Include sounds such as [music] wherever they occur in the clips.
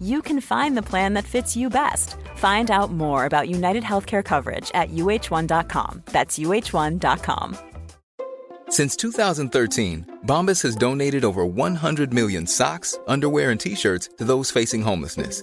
you can find the plan that fits you best. Find out more about United Healthcare coverage at uh1.com. That's uh1.com. Since 2013, Bombas has donated over 100 million socks, underwear, and t shirts to those facing homelessness.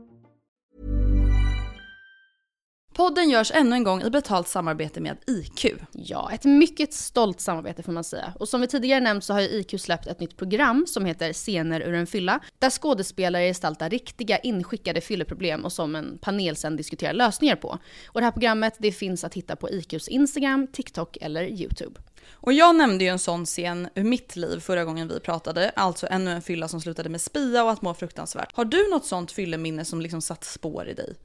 Podden görs ännu en gång i betalt samarbete med IQ. Ja, ett mycket stolt samarbete får man säga. Och som vi tidigare nämnt så har ju IQ släppt ett nytt program som heter Scener ur en fylla, där skådespelare gestaltar riktiga inskickade fylleproblem och som en panel sen diskuterar lösningar på. Och det här programmet det finns att hitta på IQs Instagram, TikTok eller YouTube. Och jag nämnde ju en sån scen ur mitt liv förra gången vi pratade, alltså ännu en fylla som slutade med spya och att må fruktansvärt. Har du något sånt fylleminne som liksom satt spår i dig?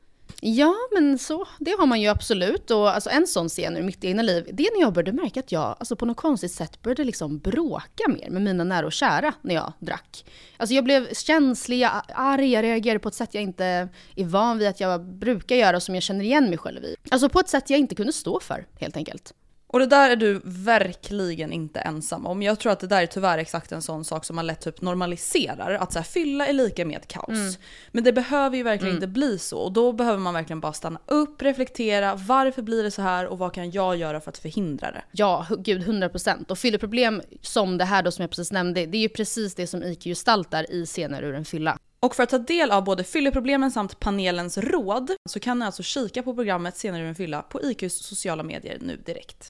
Ja, men så, det har man ju absolut. Och alltså, en sån scen ur mitt egna liv, det är när jag började märka att jag alltså, på något konstigt sätt började liksom bråka mer med mina nära och kära när jag drack. Alltså jag blev känslig, jag arg, jag reagerade på ett sätt jag inte är van vid att jag brukar göra och som jag känner igen mig själv i. Alltså på ett sätt jag inte kunde stå för, helt enkelt. Och det där är du verkligen inte ensam om. Jag tror att det där är tyvärr exakt en sån sak som man lätt typ normaliserar. Att så här, fylla är lika med kaos. Men det behöver ju verkligen inte bli så. Och då behöver man verkligen bara stanna upp, reflektera. Varför blir det så här och vad kan jag göra för att förhindra det? Ja, gud 100%. Och fylleproblem som det här då som jag precis nämnde, det är ju precis det som IQ gestaltar i scener ur en fylla. Och för att ta del av både fylleproblemen samt panelens råd så kan ni alltså kika på programmet Senare ur en fylla på IQs sociala medier nu direkt.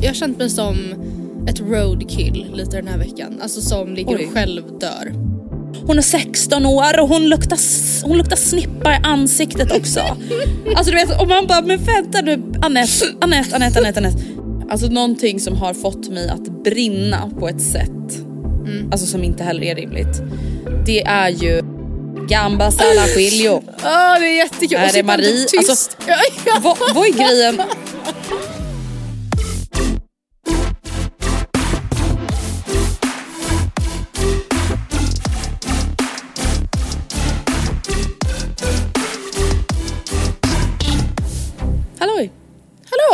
Jag har känt mig som ett roadkill lite den här veckan. Alltså som ligger Oj. och själv dör. Hon är 16 år och hon luktar, hon luktar snippa i ansiktet också. alltså du vet, och man bara, men vänta nu Anette, Anette, Anette, Anette, Anette. Alltså någonting som har fått mig att brinna på ett sätt, alltså som inte heller är rimligt. Det är ju Gambas alla skiljo. Ja det är jättekul. Är det sitta Marie? tyst. Alltså. [laughs] Vad, vad är grejen?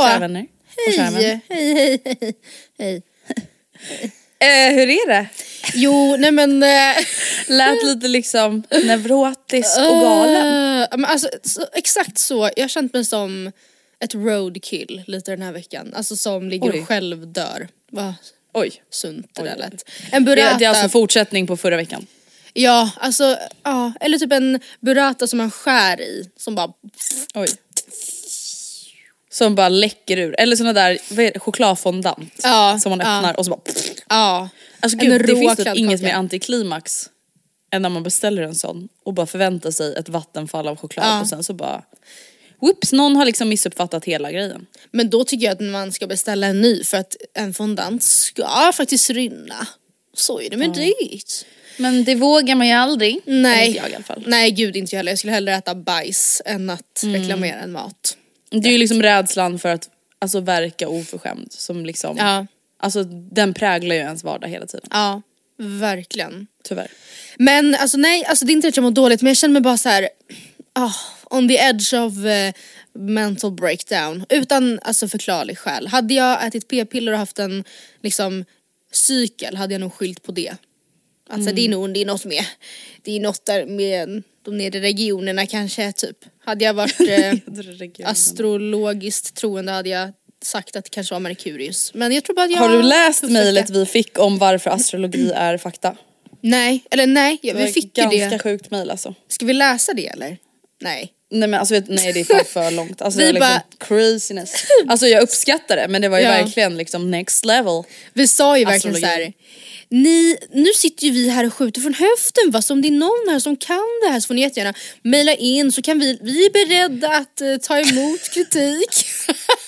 Kära vänner. och kära vänner. Hej, hej, hej, hej. [laughs] Eh, hur är det? Jo, nej men... eh, Lät lite liksom neurotisk och galen. eh, men alltså, så, exakt så. Jag har känt mig som ett roadkill lite den här veckan. Alltså som ligger Oj. och själv dör. Vad Oj. sunt det där lät. En burrata. Det, det är alltså fortsättning på förra veckan. Ja, alltså, ja. Eller typ en burrata som man skär i. Som bara... Oj. Som bara läcker ur. Eller såna där vad är det, chokladfondant. Ja, som man ja. öppnar och så bara... Ja. Alltså En gud, det finns typ inget mer antiklimax än när man beställer en sån och bara förväntar sig ett vattenfall av choklad Ja. och sen så bara... Whoops, någon har liksom missuppfattat hela grejen. Men då tycker jag att man ska beställa en ny för att en fondant ska faktiskt rinna. Så är det med det. Men det vågar man ju aldrig. Nej. Inte jag i alla fall. Nej gud inte jag heller. Jag skulle hellre äta bajs än att Mm. reklamera en mat. Det är ju liksom rädslan för att alltså, verka oförskämd som liksom... Ja. Alltså den präglar ju ens vardag hela tiden. Ja, verkligen. Tyvärr. Men alltså nej, alltså det är inte att jag mår dåligt men jag känner mig bara så här. ah, on the edge of eh, mental breakdown. Utan alltså förklarlig skäl. Hade jag ätit p-piller och haft en liksom cykel hade jag nog skyllt på det. Alltså det är nog det är något med, det är något där med de nedre regionerna kanske typ. Hade jag varit [laughs] eh, astrologiskt troende hade jag sagt att det kanske var Merkurius. Men jag tror bara att jag Har du läst mejlet vi fick om varför astrologi [clears throat] är fakta? Nej, eller nej, vi fick ju ganska det. sjukt mejl alltså. Ska vi läsa det eller? Nej. Nej men alltså vet- nej det är för, för långt. Alltså Vi det är liksom bara- craziness. Alltså jag uppskattar det men det var ju Ja. verkligen liksom next level. Vi sa ju verkligen Astrologi. så här. Ni, nu sitter ju vi här och skjuter från höften va, så om det är någon här som kan det här så får ni jättegärna mejla in så kan vi, vi är beredda att eh, ta emot kritik.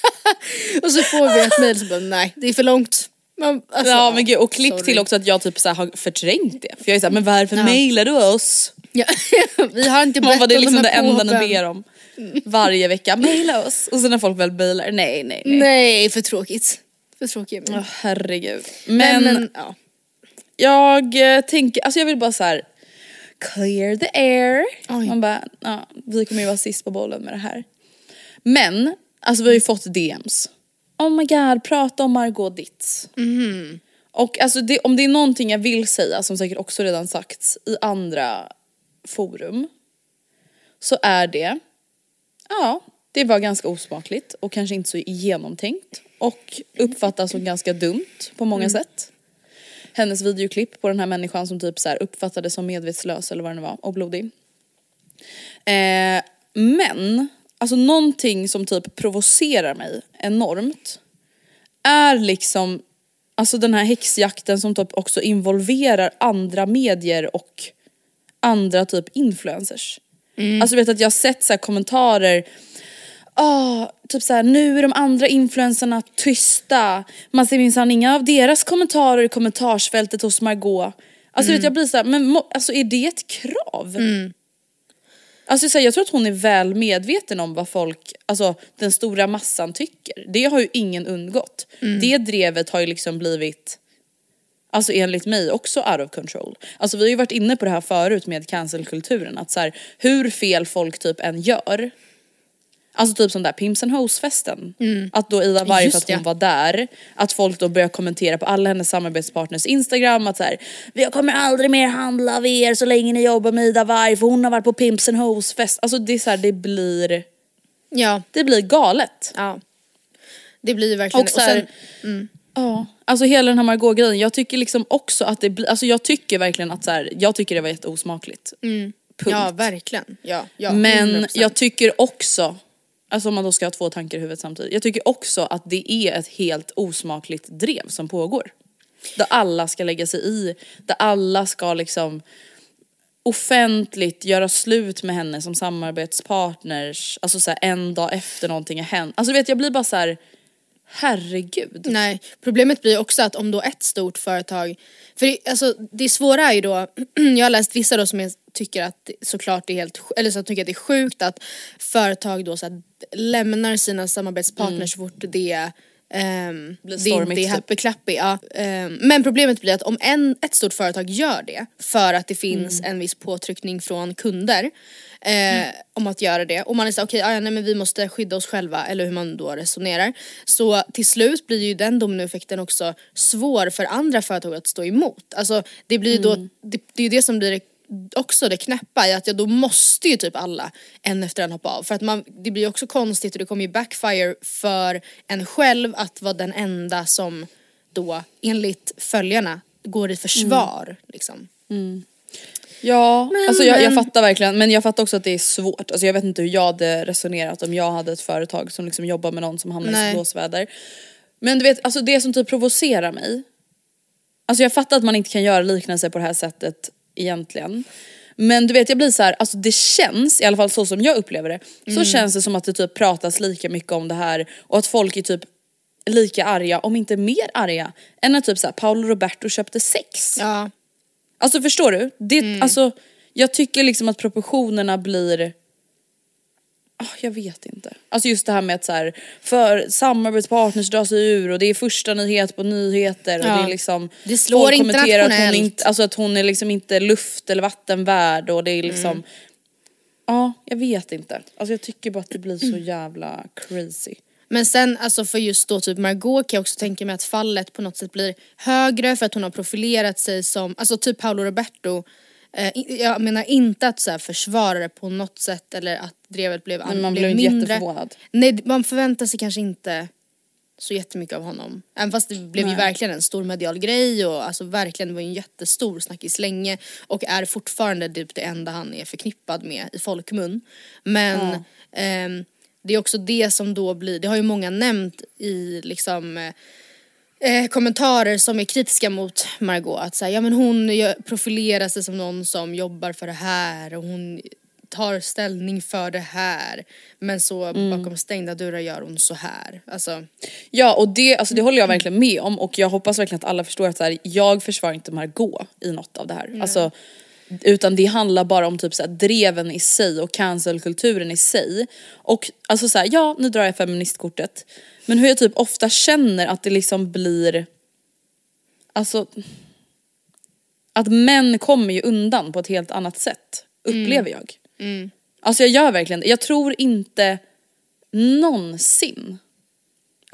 [laughs] och så får vi ett mejl som bara nej det är för långt. Man, alltså, ja men gud och klipp sorry. till också att jag typ så har förträngt det. För jag är såhär, men varför Ja. mejlar du oss? Ja, [laughs] vi har inte Man bett bara, det är om liksom de det enda ni ber om. Varje vecka, mejla oss. Och sen när folk väl mejlar, nej nej nej. Nej för tråkigt. För tråkigt. Åh, herregud. Men, Men, men ja. jag eh, tänker, alltså jag vill bara så här. clear the air. Oj. Man bara, ja, vi kommer ju vara sist på bollen med det här. Men, alltså vi har ju fått DMs. Oh my god, prata om Margot Ditz. Mhm. Och alltså det, om det är någonting jag vill säga, som säkert också redan sagts i andra forum, så är det, ja, det var ganska osmakligt och kanske inte så genomtänkt och uppfattas som ganska dumt på många sätt. Hennes videoklipp på den här människan som typ så här uppfattades som medvetslös eller vad det var och blodig. Eh, men, alltså någonting som typ provocerar mig enormt är liksom Alltså den här häxjakten som typ också involverar andra medier och andra typ influencers. Alltså vet att jag har sett så kommentarer Ah, typ såhär, nu är de andra influencerna tysta. Man ser minsann inga av deras kommentarer i kommentarsfältet hos Margot. Alltså vet, jag blir såhär, men alltså, är det ett krav? Alltså så här, jag tror att hon är väl medveten om vad folk, alltså den stora massan tycker. Det har ju ingen undgått. Det drevet har ju liksom blivit, alltså enligt mig också out of control. Alltså vi har ju varit inne på det här förut med cancelkulturen, att så här, hur fel folk typ än gör. Alltså typ som där Pimps and Hoes-festen. Att då Ida Warg för att hon ja. var där, att folk då börjar kommentera på alla hennes samarbetspartners instagram att så här, jag kommer aldrig mer handla av er så länge ni jobbar med Ida Warg för hon har varit på Pimps and Hoes-fest. Alltså det är så här, det blir, Ja, det blir galet. ja. Det blir verkligen Och så här, Ja, alltså hela den här Margot-grejen, jag tycker liksom också att det blir, alltså jag tycker verkligen att så här, jag tycker det var jätteosmakligt. Punkt. Ja verkligen. Ja, ja, Men 100%. jag tycker också, alltså om man då ska ha två tankar i huvudet samtidigt, jag tycker också att det är ett helt osmakligt drev som pågår. Där alla ska lägga sig i, där alla ska liksom offentligt göra slut med henne som samarbetspartners, alltså så här en dag efter någonting har hänt. Alltså vet jag blir bara så här. Herregud. Nej, problemet blir också att om då ett stort företag, för det, alltså, det svåra är ju då, [clears throat] jag har läst vissa då som är, tycker att såklart det är helt, eller så tycker att det är sjukt att företag då så här, lämnar sina samarbetspartners så fort det Blir det inte är typ. happy clappy. Ja. Ehm, men problemet blir att om en, ett stort företag gör det för att det finns Mm. en viss påtryckning från kunder eh, om att göra det och man är såhär okej okay, nej men vi måste skydda oss själva eller hur man då resonerar. Så till slut blir ju den dominoeffekten också svår för andra företag att stå emot. Alltså det blir ju då, det, det är ju det som blir också det knäppa i att ja, då måste ju typ alla en efter en hoppa av. För att man, det blir ju också konstigt och det kommer ju backfire för en själv att vara den enda som då enligt följarna går i försvar. Liksom. Ja, alltså jag, jag men- fattar verkligen men jag fattar också att det är svårt. Alltså jag vet inte hur jag hade resonerat om jag hade ett företag som liksom jobbar med någon som hamnar i blåsväder. Men du vet, alltså det som typ provocerar mig. Alltså jag fattar att man inte kan göra liknelser på det här sättet egentligen. Men du vet jag blir så här, alltså det känns, i alla fall så som jag upplever det, så känns det som att det typ pratas lika mycket om det här och att folk är typ lika arga, om inte mer arga, än när typ så här Paolo Roberto köpte sex. Ja. Alltså förstår du? Det, alltså, jag tycker liksom att proportionerna blir Ah, jag vet inte. Alltså just det här med att så här, för samarbetspartners drar sig ur och det är första nyhet på nyheter och Ja. det är liksom Det slår folk kommenterar att hon, internationellt. inte, alltså att hon är liksom inte luft eller vattenvärd och det är liksom Mm. Ja, jag vet inte. Alltså jag tycker bara att det blir så jävla crazy. Men sen alltså för just då typ Margot kan jag också tänka mig att fallet på något sätt blir högre för att hon har profilerat sig som, alltså typ Paolo Roberto. Eh, jag menar inte att så här försvara det på något sätt eller att drevet blev, Men man blev blev mindre. jätteförvånad. Nej man förväntar sig kanske inte så jättemycket av honom. Även fast det blev ju Nej. verkligen en stor medial grej och alltså verkligen det var ju en jättestor snackis länge och är fortfarande typ det enda han är förknippad med i folkmun. Men ehm, det är också det som då blir, det har ju många nämnt i liksom eh, eh, kommentarer som är kritiska mot Margot. Att säga, ja men hon profilerar sig som någon som jobbar för det här och hon tar ställning för det här. Men så bakom stängda dörrar gör hon så här. Alltså, Ja och det, alltså det håller jag verkligen med om och jag hoppas verkligen att alla förstår att så här, jag försvarar inte Margot i något av det här. Alltså, utan det handlar bara om typ så här, dreven i sig och cancelkulturen i sig. Och alltså så här, ja nu drar jag feministkortet. Men hur jag typ ofta känner att det liksom blir, alltså att män kommer ju undan på ett helt annat sätt, upplever jag. Alltså jag gör verkligen det. Jag tror inte någonsin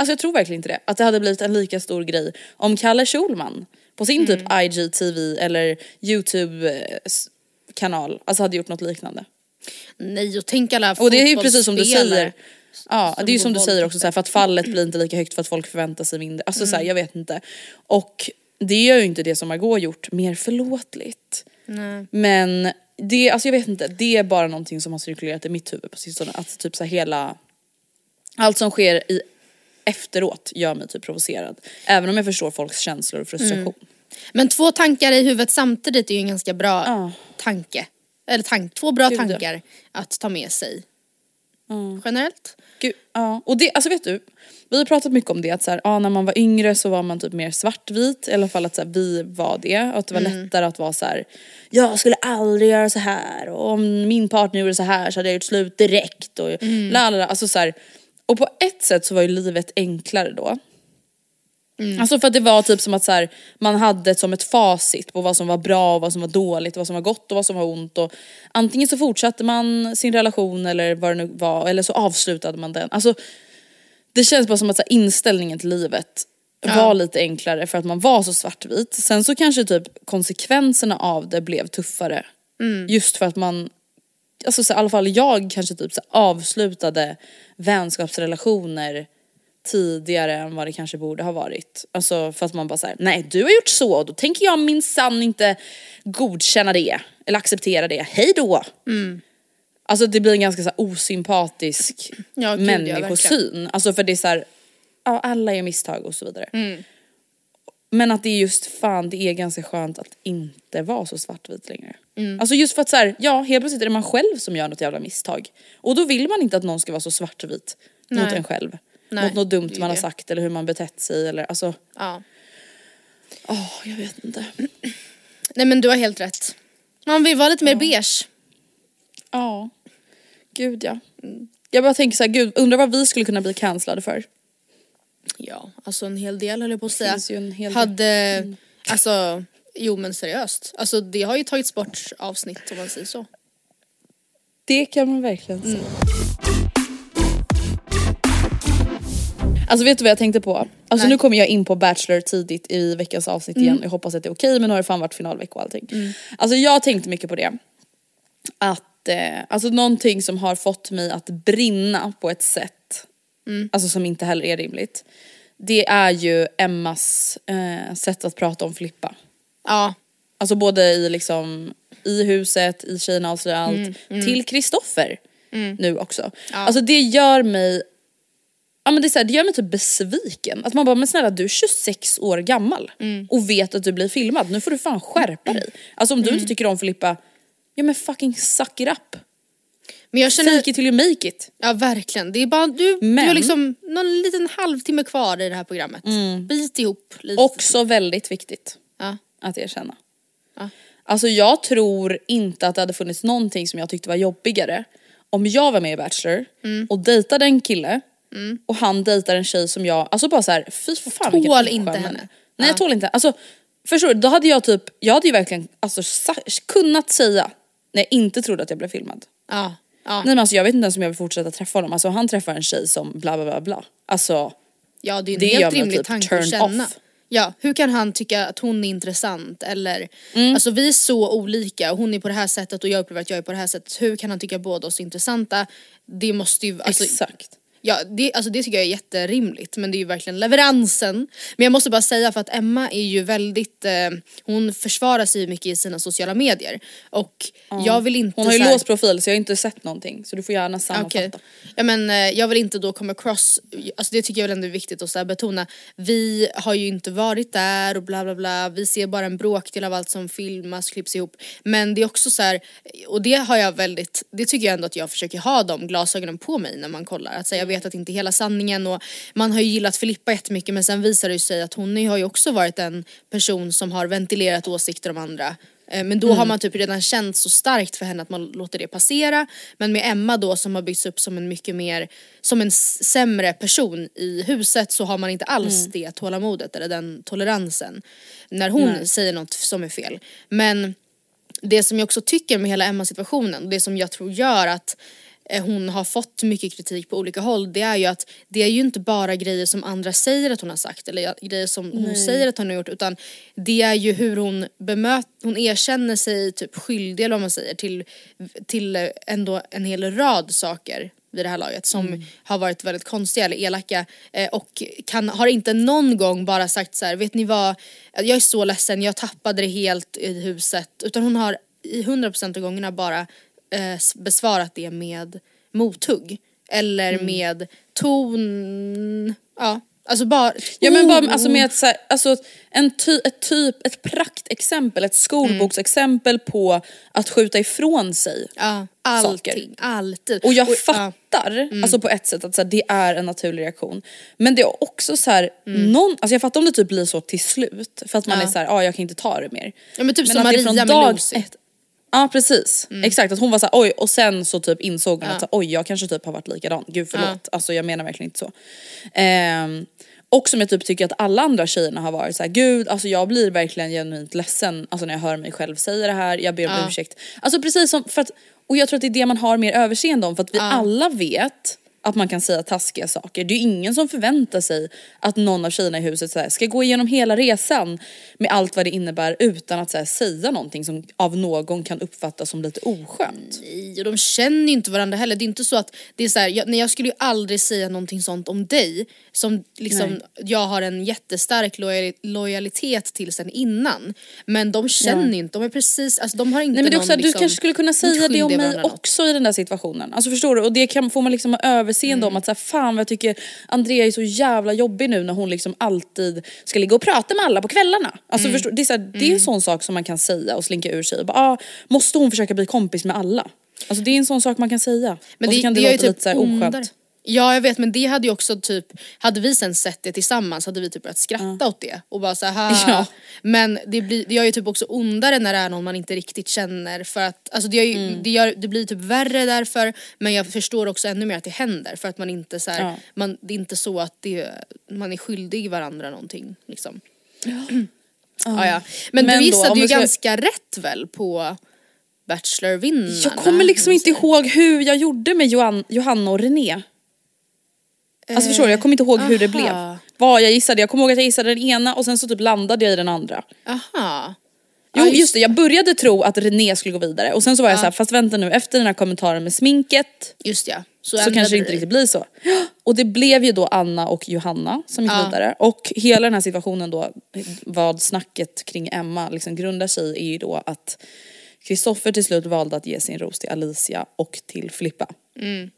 Alltså jag tror verkligen inte det. Att det hade blivit en lika stor grej om Kalle Schulman på sin typ IGTV eller YouTube eh, alltså hade gjort något liknande. nej och tänk alla Och det är ju precis som du säger. Ja som det är ju som du säger också våldtäkter. så här, för att fallet blir inte lika högt för att folk förväntar sig mindre. Alltså så här, jag vet inte. Och det gör ju inte det som Margot gjort mer förlåtligt. Nej. Men det, alltså jag vet inte, det är bara någonting som har cirkulerat i mitt huvud på sistone. Att typ så här hela, allt som sker i efteråt gör mig typ provocerad. Även om jag förstår folks känslor och frustration. Men två tankar i huvudet samtidigt är ju en ganska bra Ja. tanke. Eller tank, två bra Gud, tankar att ta med sig. Generellt. Gud, ja. Och det, alltså vet du, vi har pratat mycket om det att så här, ja, när man var yngre så var man typ mer svartvit, i alla fall att så här, vi var det. Och att det var lättare att vara så här: jag skulle aldrig göra så här och om min partner gjorde så här så hade jag gjort slut direkt och la, la, la. Alltså så här, och på ett sätt så var ju livet enklare då. Alltså för att det var typ som att så här, man hade ett, som ett facit på vad som var bra och vad som var dåligt och vad som var gott och vad som var ont. Och antingen så fortsatte man sin relation eller vad det nu var eller så avslutade man den. Alltså, det känns bara som att så här, inställningen till livet var lite enklare för att man var så svartvit. Sen så kanske typ konsekvenserna av det blev tuffare. Just för att man, alltså så i alla fall jag kanske typ så avslutade vänskapsrelationer tidigare än vad det kanske borde ha varit. Alltså för att man bara säger nej du har gjort så och då tänker jag minsann inte godkänna det eller acceptera det, hej då. Alltså det blir en ganska så osympatisk Ja, gud, ja, människosyn. alltså för det är så här, ja alla gör misstag och så vidare. Mm. Men att det är just fan det är ganska skönt att inte vara så svartvit längre. Mm. Alltså just för att så här, ja helt plötsligt är det man själv som gör något jävla misstag. Och då vill man inte att någon ska vara så svartvit mot Nej. en själv. Nej, mot något dumt man har sagt eller hur man betett sig eller alltså, Ja. åh jag vet inte. [clears throat] Nej men du har helt rätt. Man vill vara lite mer beige. Ja, gud ja. Jag bara tänker så här, gud undrar vad vi skulle kunna bli cancellade för. Ja, alltså en hel del höll jag på att säga. finns ju en hel del. Hade, alltså, jo men seriöst. Alltså det har ju tagits bort avsnitt om man säger så. Det kan man verkligen säga. Alltså vet du vad jag tänkte på? Alltså Nej. nu kommer jag in på Bachelor tidigt i veckans avsnitt igen. Jag hoppas att det är okej men nu har det fan varit finalvecka och allting. Alltså jag tänkte mycket på det. Att, eh, alltså någonting som har fått mig att brinna på ett sätt. Alltså som inte heller är rimligt. Det är ju Emmas eh, sätt att prata om Filippa. Ja, Alltså både i liksom i huset, i Tjejerna avslöjar allt, till Kristoffer nu också. Alltså det gör mig, ja men det, är så här, det gör mig typ besviken. Att man bara, men snälla du är 26 år gammal och vet att du blir filmad, nu får du fan skärpa dig. Alltså om du inte tycker om Filippa, ja men fucking suck it up. Men jag känner, Fake it till you make it. ja verkligen. Det är bara, du, du Men- har liksom någon liten halvtimme kvar i det här programmet. Bit ihop lite. Också väldigt viktigt Ja. att erkänna. Ja. Alltså jag tror inte att det hade funnits någonting som jag tyckte var jobbigare om jag var med i Bachelor Mm. och dejtade en kille och han dejtar en tjej som jag, alltså bara så här, fy för fan vilken Tål oskön inte människa. henne. Nej jag tål inte, alltså förstår du, då hade jag typ, jag hade ju verkligen alltså, kunnat säga när jag inte trodde att jag blev filmad. Ja. Ja. Nej men alltså jag vet inte ens om jag vill fortsätta träffa honom. Alltså han träffar en tjej som bla bla bla bla. Alltså Ja det är en Det helt rimlig typ tanke att känna. off. Ja, hur kan han tycka att hon är intressant eller Mm. alltså vi är så olika hon är på det här sättet och jag upplever att jag är på det här sättet. Hur kan han tycka båda oss är intressanta? Det måste ju, alltså, exakt. Ja, det, alltså det tycker jag är jätterimligt men det är ju verkligen leveransen. Men jag måste bara säga för att Emma är ju väldigt, eh, hon försvarar sig mycket i sina sociala medier och jag vill inte Hon har ju så här- låst profil så jag har inte sett någonting. Så du får gärna sammanfatta. Okej. Ja men eh, jag vill inte då komma across, alltså det tycker jag väl ändå är viktigt att så här betona. Vi har ju inte varit där och bla bla bla, vi ser bara en bråkdel av allt som filmas, klipps ihop. Men det är också så här, och det har jag väldigt, det tycker jag ändå att jag försöker ha de glasögonen på mig när man kollar. Att säga, jag vet att inte hela sanningen och man har ju gillat Filippa jättemycket men sen visar det sig att hon har ju också varit en person som har ventilerat åsikter om andra Eh, Men då har man typ redan känt så starkt för henne att man låter det passera. Men med Emma då som har byggts upp som en mycket mer, som en sämre person i huset så har man inte alls det tålamodet eller den toleransen. När hon säger något som är fel. Men det som jag också tycker med hela Emma-situationen, och det som jag tror gör att hon har fått mycket kritik på olika håll, det är ju att det är ju inte bara grejer som andra säger att hon har sagt eller grejer som hon säger att hon har gjort utan det är ju hur hon bemöter, hon erkänner sig typ skyldig eller vad man säger till, till eh, ändå en hel rad saker vid det här laget som har varit väldigt konstiga eller elaka eh, och kan, har inte någon gång bara sagt så här, vet ni vad, jag är så ledsen, jag tappade det helt i huset utan hon har i 100% av gångerna bara eh, besvarat det med mothugg eller Mm. med ton, ja alltså bara Ja men bara Oh. alltså med ett, så här, alltså en ty, ett typ, ett praktexempel, ett skolboksexempel på att skjuta ifrån sig. ja, saker. allting, alltid. Och jag ja. fattar, alltså på ett sätt att så här, det är en naturlig reaktion. Men det är också så här, någon, alltså jag fattar om det typ blir så till slut. För att man Mm. Ja. är så här, ja jag kan inte ta det mer. Ja men typ som det är Maria med dag Lucy. ett- Ja precis, exakt att hon var så här, oj och sen så typ insåg hon Ja. att så oj jag kanske typ har varit likadan, gud förlåt. Ja. Alltså jag menar verkligen inte så. Ehm, och som jag typ tycker att alla andra tjejerna har varit så här, gud alltså jag blir verkligen genuint ledsen alltså när jag hör mig själv säga det här, jag ber om Ja. ursäkt. Alltså precis som, för att, och jag tror att det är det man har mer överseende om för att vi alla vet att man kan säga taskiga saker. Det är ju ingen som förväntar sig att någon av tjejerna i huset så ska gå igenom hela resan med allt vad det innebär utan att så säga någonting som av någon kan uppfattas som lite oskönt. Nej, och de känner ju inte varandra heller. Det är inte så att det är så här, jag, nej, jag skulle ju aldrig säga någonting sånt om dig som liksom Nej. jag har en jättestark lojali- lojalitet till sen innan. Men de känner ju inte, de är precis, alltså de har inte Nej men det är någon också, du liksom, kanske skulle kunna säga det om mig varandra något. också i den där situationen. Alltså förstår du? Och det kan, får man liksom ha överseende Mm. om att så här, fan vad jag tycker Andrea är så jävla jobbig nu när hon liksom alltid ska ligga och prata med alla på kvällarna. Alltså Mm. förstår, det, är så här, det är en sån sak som man kan säga och slinka ur sig. Och bara, ah, måste hon försöka bli kompis med alla? Alltså det är en sån sak man kan säga. Men och så det, kan det, det låta typ lite så här oskönt. Ja jag vet men det hade ju också typ, hade vi sen sett det tillsammans hade vi typ börjat skratta åt det och bara såhär [laughs] Ja. Men det, blir, det gör ju typ också ondare när det är någon man inte riktigt känner för att alltså det, ju, Mm. det, gör, det blir typ värre därför men jag förstår också ännu mer att det händer för att man inte så här, Ja. man, det är inte så att det, man är skyldig varandra någonting liksom. Ja. [clears throat] ja. Men, Men du gissade ju ska- ganska rätt väl på Bachelor-vinnarna? Jag kommer liksom inte ihåg hur jag gjorde med Johan, Johanna och René. Alltså förstår du, jag kommer inte ihåg hur det aha. blev. Vad jag gissade, jag kommer ihåg att jag gissade den ena och sen så typ landade jag i den andra. Aha. Jo Ja, just det, jag började tro att René skulle gå vidare och sen så var jag så här, fast vänta nu efter den här kommentaren med sminket Just ja. Så, så kanske det inte riktigt blir så. Och det blev ju då Anna och Johanna som gick Ja. vidare och hela den här situationen då, vad snacket kring Emma liksom grundar sig i är ju då att Kristoffer till slut valde att ge sin ros till Alicia och till Filippa. Mm.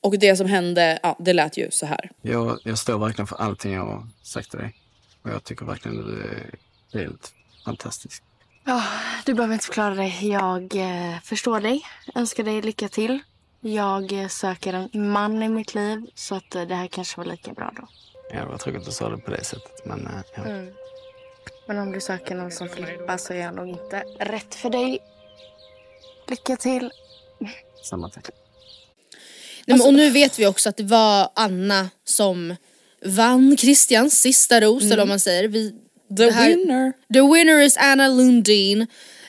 Och det som hände, ja det lät ju så här. Jag, jag står verkligen för allting jag har sagt till dig. Och jag tycker verkligen du är helt fantastisk. Ja, du behöver inte förklara dig. Jag eh, förstår dig. Önskar dig lycka till. Jag eh, söker en man i mitt liv så att eh, det här kanske var lika bra då. Ja, det var tråkigt att du sa det på det sättet. Men eh, ja. Men om du söker någon som Filippa så är jag nog inte rätt för dig. Lycka till. samma tack. Nej, men, och nu vet vi också att det var Anna som vann Christians sista ros eller vad man säger. Vi, The här- winner. The winner is Anna Lundin.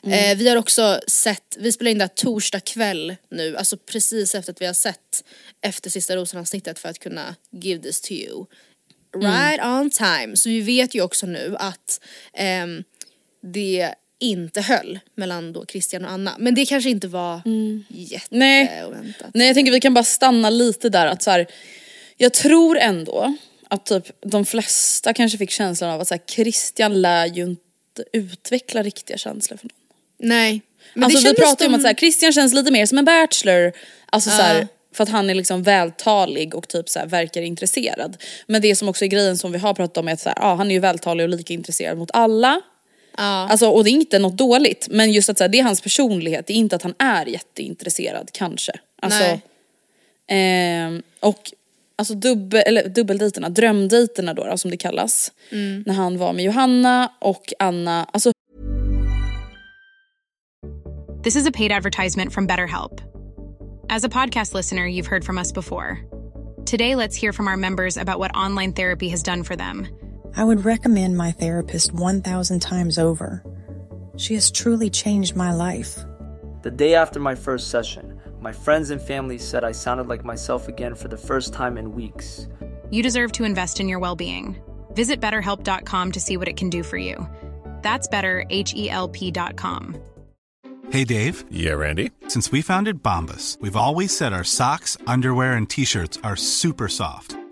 Eh, vi har också sett, vi spelar in det här torsdag kväll nu, alltså precis efter att vi har sett efter sista rosen-avsnittet för att kunna give this to you. Right on time. Så vi vet ju också nu att ehm, det inte höll mellan då Christian och Anna. Men det kanske inte var Nej. jätteoväntat. Nej jag tänker vi kan bara stanna lite där att så här, jag tror ändå att typ de flesta kanske fick känslan av att så här, Christian lär ju inte utveckla riktiga känslor för någon. Nej. Men alltså det vi pratar ju om att så här, Christian känns lite mer som en bachelor, alltså så här, för att han är liksom vältalig och typ så här, verkar intresserad. Men det som också är grejen som vi har pratat om är att så här, ja, han är ju vältalig och lika intresserad mot alla. Ja. Alltså, och det är inte något dåligt men just att så här, det är hans personlighet, det är inte att han är jätteintresserad kanske. Alltså, Nej. ehm, och alltså dubbel, eller dubbeldejterna, drömdejterna då, då som det kallas. Mm. När han var med Johanna och Anna, alltså This is a paid advertisement from BetterHelp. As a podcast listener, you've heard from us before. Today, let's hear from our members about what online therapy has done for them. I would recommend my therapist 1,000 times over. She has truly changed my life. The day after my first session, my friends and family said I sounded like myself again for the first time in weeks. You deserve to invest in your well being. Visit betterhelp.com to see what it can do for you. That's better, H E L P.com. Hey Dave. Yeah, Randy. Since we founded Bombus, we've always said our socks, underwear, and t shirts are super soft.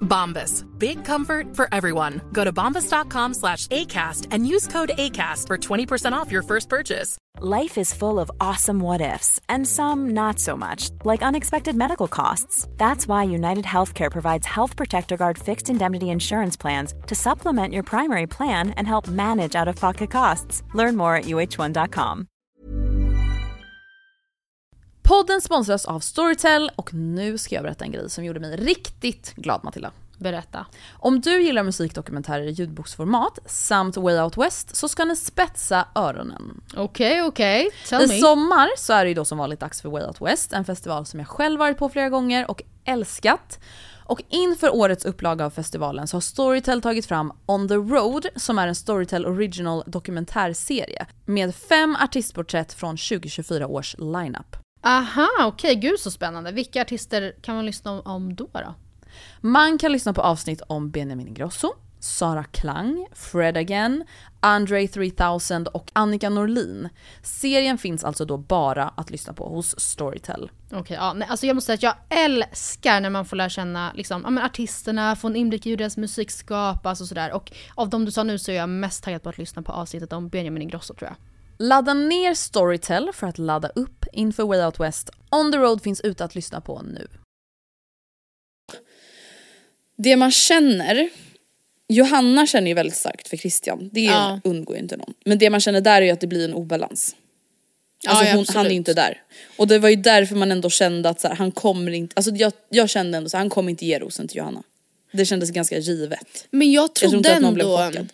Bombas. Big comfort for everyone. Go to bombas.com slash ACAST and use code ACAST for 20% off your first purchase. Life is full of awesome what ifs, and some not so much, like unexpected medical costs. That's why United Healthcare provides Health Protector Guard fixed indemnity insurance plans to supplement your primary plan and help manage out of pocket costs. Learn more at uh1.com. Podden sponsras av Storytel och nu ska jag berätta en grej som gjorde mig riktigt glad Matilda. Berätta. Om du gillar musikdokumentärer i ljudboksformat samt Way Out West så ska ni spetsa öronen. Okej, okej. Tell I me. sommar så är det ju då som vanligt dags för Way Out West, en festival som jag själv varit på flera gånger och älskat. Och inför årets upplaga av festivalen så har Storytel tagit fram On the Road som är en Storytel Original dokumentärserie med fem artistporträtt från 2024 års lineup. Aha, okej. Gud så spännande. Vilka artister kan man lyssna om, då? då? Man kan lyssna på avsnitt om Benjamin Ingrosso, Sara Klang, Fred Again, Andre 3000 och Annika Norlin. Serien finns alltså då bara att lyssna på hos Storytel. Okej, ja, nej, alltså jag måste säga att jag älskar när man får lära känna liksom, ja, men artisterna, få en inblick i hur deras musik skapas och sådär. Och av de du sa nu så är jag mest taggad på att lyssna på avsnittet om Benjamin Ingrosso tror jag. Ladda ner Storytel för att ladda upp inför Way Out West. On the Road finns ute att lyssna på nu. det man känner, Johanna känner ju väldigt starkt för Christian, det Ja. undgår ju inte någon. Men det man känner där är ju att det blir en obalans. Alltså ja, hon, han är ju inte där. Och det var ju därför man ändå kände att så här, han kommer inte, alltså jag, jag kände ändå så här, han kommer inte ge rosen till Johanna. Det kändes ganska givet. Men jag Jag tror trodde inte att någon blev ändå chockad.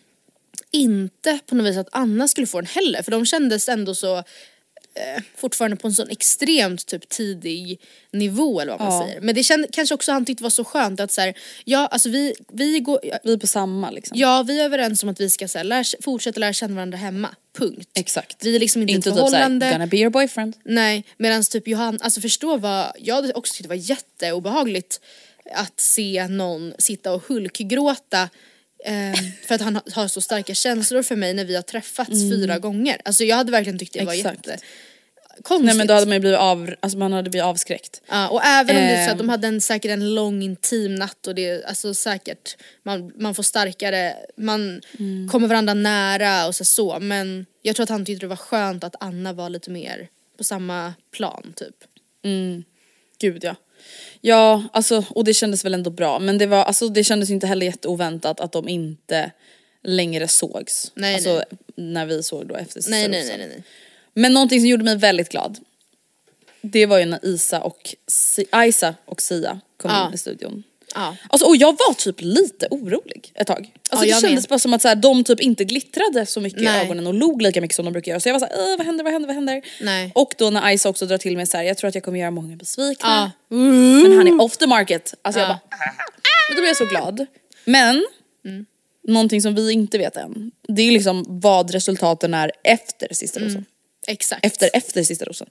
Inte på något vis att Anna skulle få den heller. För de kändes ändå så eh, fortfarande på en sån extremt typ tidig nivå eller vad man Ja. säger. Men det kände, kanske också han tyckte var så skönt att så här, ja alltså vi, vi går, Vi är på samma liksom. ja vi är överens om att vi ska så här, lära, fortsätta lära känna varandra hemma. Punkt. Exakt. Vi är liksom inte, Inte ett typ såhär, förhållande. gonna be your boyfriend. Nej, medan typ Johan, alltså förstå vad, jag också tyckt det var jätteobehagligt att se någon sitta och hulkgråta för att han har- så starka känslor för mig när vi har träffats Mm. fyra gånger. Alltså jag hade verkligen tyckt det var Exakt. jättekonstigt. Nej men då hade man ju blivit av, alltså man hade blivit avskräckt. Ja, och även om det är så att Ehm. de hade en, säkert en lång intim natt och det är alltså säkert man, man får starkare, man Mm. kommer varandra nära och så, så men jag tror att han tyckte det var skönt att Anna var lite mer på samma plan typ. Mm. Gud ja. Ja, alltså och det kändes väl ändå bra men det var, alltså det kändes inte heller jätteoväntat att de inte längre sågs. Nej, alltså nej. när vi såg då efter Sista Nej nej nej nej. nej. Men någonting som gjorde mig väldigt glad. Det var ju när Isa och Si- Isa och Sia kom Ja. in i studion. Ja. Alltså, och jag var typ lite orolig ett tag. Alltså, Ja, det kändes med. bara som att så här, de typ inte glittrade så mycket i Nej. ögonen och log lika mycket som de brukar göra. Så jag var såhär, "Åh, vad händer, vad händer, vad händer? Nej. Och då när Ice också drar till med så här, jag tror att jag kommer göra många besvikna. Ja. Men han är off the market. Alltså jag Ja. bara, men då blir jag så glad. Men, Mm. någonting som vi inte vet än, det är liksom vad resultaten är efter sista Mm. rosen. Exakt. Efter, efter sista rosen.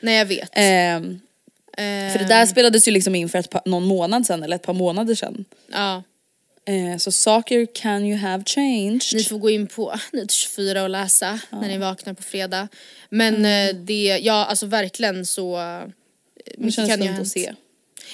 Nej jag vet. Ehm, för det där spelades ju liksom in för ett par, någon månad sedan eller ett par månader sedan. Ja. Eh, så saker can you have changed. Ni får gå in på [laughs] Nit 24 och läsa när ni vaknar på fredag. Men eh, det, ja alltså verkligen så... eh, Det mycket känns kan ju fint att se.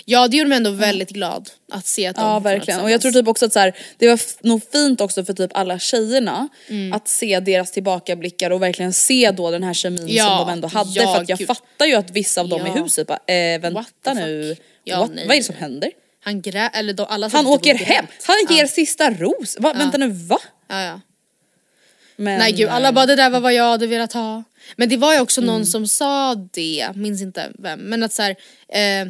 Ja det gjorde mig ändå väldigt glad att se att de Ja verkligen och jag tror typ också att så här, det var nog fint också för typ alla tjejerna Mm. att se deras tillbakablickar och verkligen se då den här kemin Ja, som de ändå hade ja, för att jag gud. fattar ju att vissa av dem Ja. i huset bara eh, vänta nu, Ja, What? nej, vad är det som händer? Han grä... eller de, alla Han åker hem, han ger sista ros, va? Vänta nu va? Men, Nej gud, alla eh, bara det där var vad jag hade velat ha. Men det var ju också Mm. någon som sa det, minns inte vem, men att så här, eh,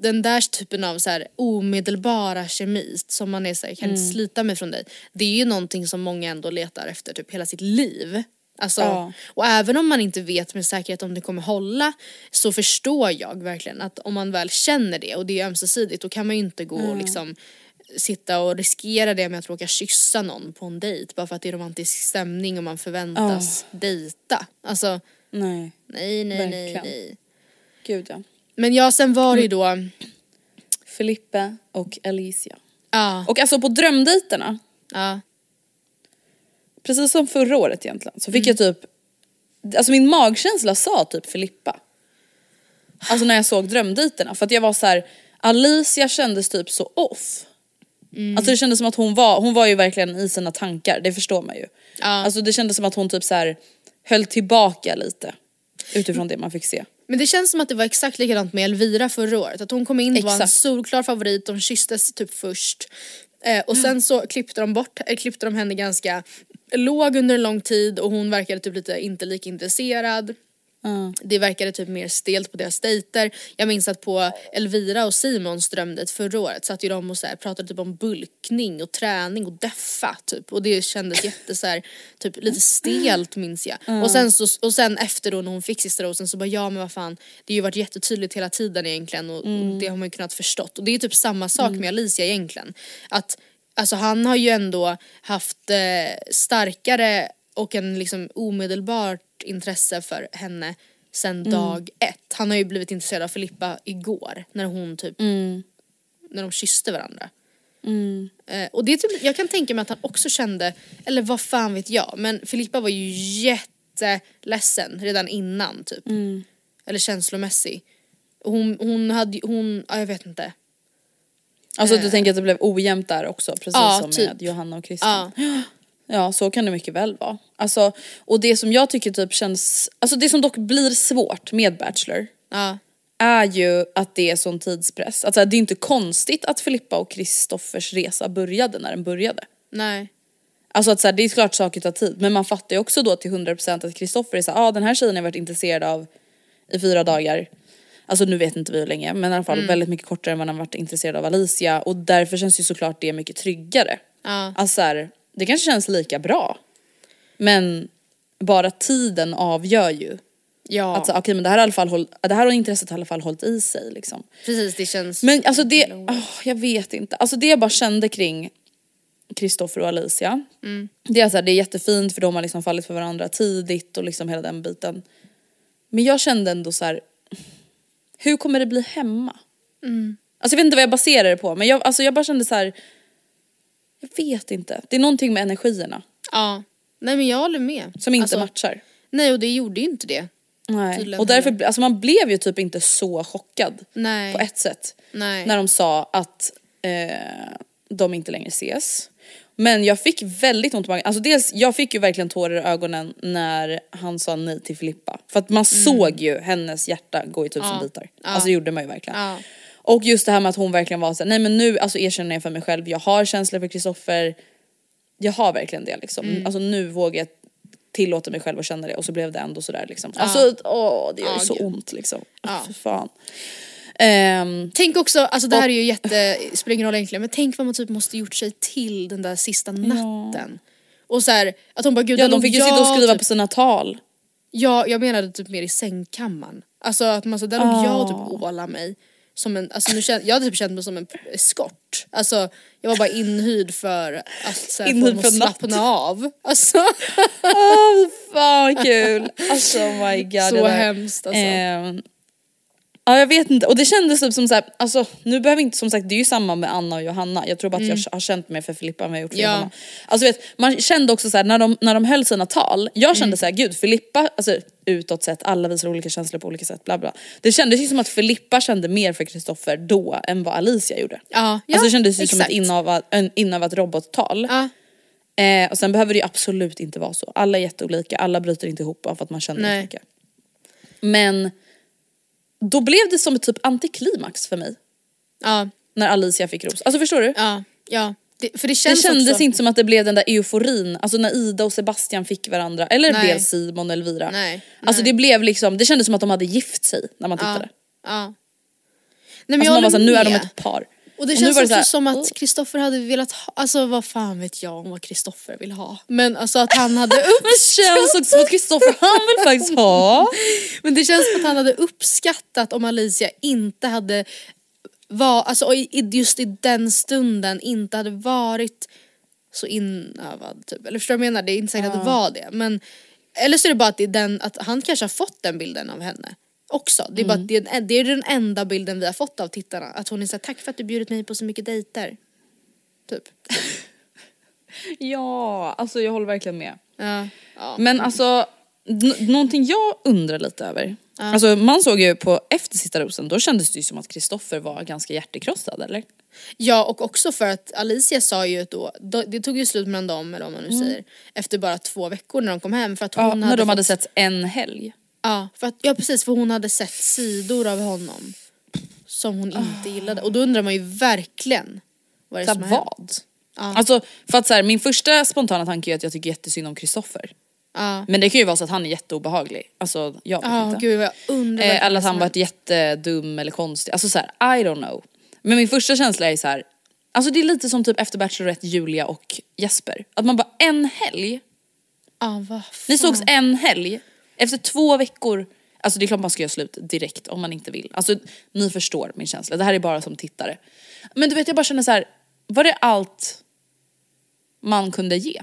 den där typen av så här, omedelbara kemi som man är så här, kan Mm. slita med från dig. Det är ju någonting som många ändå letar efter typ hela sitt liv. Alltså, Ja. Och även om man inte vet med säkerhet om det kommer hålla så förstår jag verkligen att om man väl känner det och det är ömsesidigt då kan man ju inte gå och Mm. liksom sitta och riskera det med att råka kyssa någon på en dejt bara för att det är romantisk stämning och man förväntas dejta. Alltså Nej, nej nej nej Verkligen. nej. gud ja. Men ja sen var det ju då, Filippa och Alicia. ja, Och alltså på drömdejterna, ja, precis som förra året egentligen, så fick Mm. jag typ, alltså min magkänsla sa typ Filippa. Alltså när jag såg drömdejterna för att jag var så här: Alicia kändes typ så off. Mm. Alltså det kändes som att hon var, hon var ju verkligen i sina tankar, det förstår man ju. ja. Alltså det kändes som att hon typ så här höll tillbaka lite. Utifrån det man fick se. Men det känns som att det var exakt likadant med Elvira förra året. Att hon kom in och var en Exakt. solklar favorit, de kysstes typ först. Eh, och sen så klippte de bort, eh, klippte de henne ganska låg under en lång tid och hon verkade typ lite inte lika intresserad. Det verkade typ mer stelt på deras dejter. Jag minns att på Elvira och Simons drömdejt förra året satt ju de och så här, pratade typ om bulkning och träning och deffa typ. Och det kändes jätte så här, typ lite stelt minns jag. Mm. Och, sen så, och sen efter då när hon fick sista rosen så bara ja men vad fan det har ju varit jättetydligt hela tiden egentligen och, Mm. och det har man ju kunnat förstått. Och det är typ samma sak med Alicia egentligen. Att alltså han har ju ändå haft eh, starkare och en liksom omedelbart intresse för henne sen Mm. dag ett. Han har ju blivit intresserad av Filippa igår när hon typ, Mm. när de kysste varandra. Eh, och det typ, jag kan tänka mig att han också kände, eller vad fan vet jag, men Filippa var ju jätteledsen redan innan typ. Mm. Eller känslomässig. Och hon, hon hade hon, ja jag vet inte. Alltså Eh. du tänker att det blev ojämnt där också precis Ja, som typ. med Johanna och Christian. Ja. Ja så kan det mycket väl vara. Alltså, och det som jag tycker typ känns, alltså det som dock blir svårt med Bachelor Ja. är ju att det är sån tidspress. Alltså det är inte konstigt att Filippa och Kristoffers resa började när den började. Nej. Alltså att så här, det är klart saker tar tid men man fattar ju också då till 100% att Kristoffer är såhär, ah, den här tjejen har varit intresserad av i fyra dagar. Alltså nu vet inte vi hur länge men i alla fall Mm. väldigt mycket kortare än vad han varit intresserad av Alicia och därför känns ju såklart det mycket tryggare. Ja. Alltså så här, det kanske känns lika bra. Men bara tiden avgör ju. Ja. Att så, okej men det här, i alla fall håll, det här har intresset i alla fall hållit i sig liksom. Precis det känns. Men alltså det, åh, jag vet inte. Alltså det jag bara kände kring Kristoffer och Alicia. Mm. Det är så här, det är jättefint för de har liksom fallit för varandra tidigt och liksom hela den biten. Men jag kände ändå så här. hur kommer det bli hemma? Mm. Alltså jag vet inte vad jag baserar det på men jag, alltså jag bara kände så här. Jag vet inte. Det är någonting med energierna Ja. Nej men jag håller med. som inte Alltså, matchar. Nej och det gjorde ju inte det. Nej. Och därför, alltså man blev ju typ inte så chockad Nej. på ett sätt. Nej. När de sa att eh, de inte längre ses. Men jag fick väldigt ont i magen. Alltså dels, jag fick ju verkligen tårar i ögonen när han sa nej till Filippa. För att man såg ju hennes hjärta gå i tusen Mm. Ja. bitar. Ja. Alltså det gjorde man ju verkligen. Ja. Och just det här med att hon verkligen var såhär, nej men nu alltså erkänner jag för mig själv, jag har känslor för Kristoffer. Jag har verkligen det liksom. Mm. Alltså nu vågar jag tillåta mig själv att känna det och så blev det ändå sådär liksom. Ja. Alltså åh det gör Ja, så gud. ont liksom. Ja. För fan. Ehm, Tänk också, alltså det här Och- är ju jätte, spelar ingen roll egentligen, men tänk vad man typ måste gjort sig till den där sista natten. Och så här, att hon bara gud, ja de fick ju sitta och skriva typ, på sina tal. Ja, jag menade typ mer i sängkammaren. Alltså att man så där låg jag och typ ålade mig. Som en, alltså nu kände, jag hade typ känt mig som en eskort. Alltså jag var bara inhyrd för att så här, Inhyrd för att natt. slappna av. Alltså Åh fan vad kul! Alltså oh my god. [laughs] så hemskt alltså. Ehm, ja jag vet inte, och det kändes typ som såhär, alltså nu behöver inte, som sagt det är ju samma med Anna och Johanna, jag tror bara att Mm. jag har känt mer för Filippa än vad jag gjort för Ja. Johanna. Alltså vet, man kände också såhär när de, när de höll sina tal, jag kände Mm. såhär gud Filippa, alltså utåt sett, alla visar olika känslor på olika sätt bla bla. Det kändes ju som att Filippa kände mer för Kristoffer då än vad Alicia gjorde. ja, ja, alltså det kändes ju som ett exakt. inövat, en, inövat robottal. Ja, Eh, och sen behöver det ju absolut inte vara så. Alla är jätteolika, alla bryter inte ihop av att man känner Nej. Mycket. Men då blev det som ett typ antiklimax för mig. ja, När Alicia fick ros. Alltså förstår du? ja, ja. Det, för det det känns kändes också, inte som att det blev den där euforin, alltså när Ida och Sebastian fick varandra, eller Nej. blev Simon och Elvira. Nej, Alltså nej. det blev liksom, det kändes som att de hade gift sig när man tittade. Ja. Nej, men Alltså man var såhär, nu är de ett par. Och det Och känns också så här, som att Kristoffer hade velat ha, alltså vad fan vet jag om vad Kristoffer vill ha. Men alltså att han hade [laughs] Det känns också som att Kristoffer han vill faktiskt ha. [laughs] Men det känns som att han hade uppskattat om Alicia inte hade var, alltså just i den stunden inte hade varit så inövad typ. Eller förstår du vad jag menar? Det är inte säkert att det var det. Men, eller så är det bara att, den, att han kanske har fått den bilden av henne också. Det är, bara, att det, är, det är den enda bilden vi har fått av tittarna. Att hon är såhär, tack för att du bjudit mig på så mycket dejter. Typ. [laughs] Ja, alltså jag håller verkligen med. Ja. ja. Men alltså, någonting jag undrar lite över. Alltså man såg ju på efter sista rosen, då kändes det ju som att Kristoffer var ganska hjärtekrossad eller? Ja och också för att Alicia sa ju då, det tog ju slut mellan dem eller vad man nu säger, efter bara två veckor när de kom hem för att hon Ja, hade när de fått, hade sett en helg. Ja, för att, ja precis för hon hade sett sidor av honom som hon inte gillade och då undrar man ju verkligen vad det är Så som har hänt. vad? Ja. Alltså för att så här, min första spontana tanke är att jag tycker jättesynd om Kristoffer. Ja, Men det kan ju vara så att han är jätteobehaglig. Alltså jag vet ja inte. gud vad jag undrar Eh, verkligen eller att som han har varit jättedum eller konstig. Alltså så här, I don't know. Men min första känsla är så här. Alltså det är lite som typ efter Bachelorette Julia och Jesper. Att man bara en helg, Ja, vad ni fan. sågs en helg. Efter två veckor, alltså det är klart man ska göra slut direkt om man inte vill. Alltså ni förstår min känsla, det här är bara som tittare. Men du vet jag bara känner så här. var det allt man kunde ge?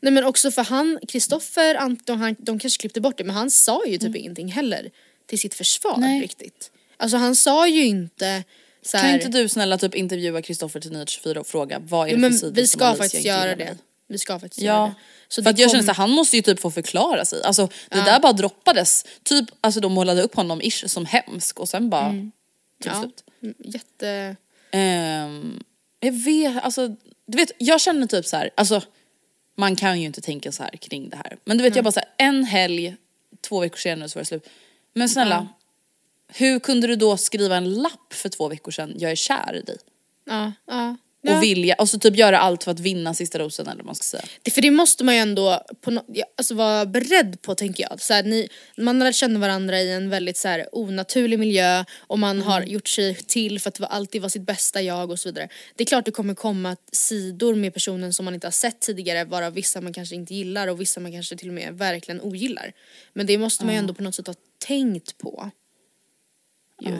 Nej men också för han, Kristoffer, Anton, han, de kanske klippte bort det men han sa ju typ ingenting heller till sitt försvar Nej. riktigt. Alltså han sa ju inte så Kan här, inte du snälla typ intervjua Kristoffer till Nyhet 24 och fråga vad är det för men sidor vi som ska Alicia faktiskt göra det. med? Vi ska faktiskt göra Ja. det. Så för det att jag kom- känner att han måste ju typ få förklara sig. Alltså det Ja. där bara droppades. Typ, alltså de målade upp honom ish som hemsk och sen bara tog det ja. slut. Mm, Jätte... Ehm, jag vet, alltså du vet jag känner typ så här, alltså man kan ju inte tänka så här kring det här. Men du vet jag bara så här, en helg, två veckor senare så var det slut. Men snälla, hur kunde du då skriva en lapp för två veckor sedan, jag är kär i dig? Ja, ja. Och Ja. vilja, och så typ göra allt för att vinna sista rosen eller vad man ska säga. Det, för det måste man ju ändå på no, ja, alltså vara beredd på tänker jag. Så här, ni, man har lärt känna varandra i en väldigt så här, onaturlig miljö och man har gjort sig till för att alltid vara sitt bästa jag och så vidare. Det är klart det kommer komma sidor med personen som man inte har sett tidigare varav vissa man kanske inte gillar och vissa man kanske till och med verkligen ogillar. Men det måste man ju ändå på något sätt ha tänkt på. Ju.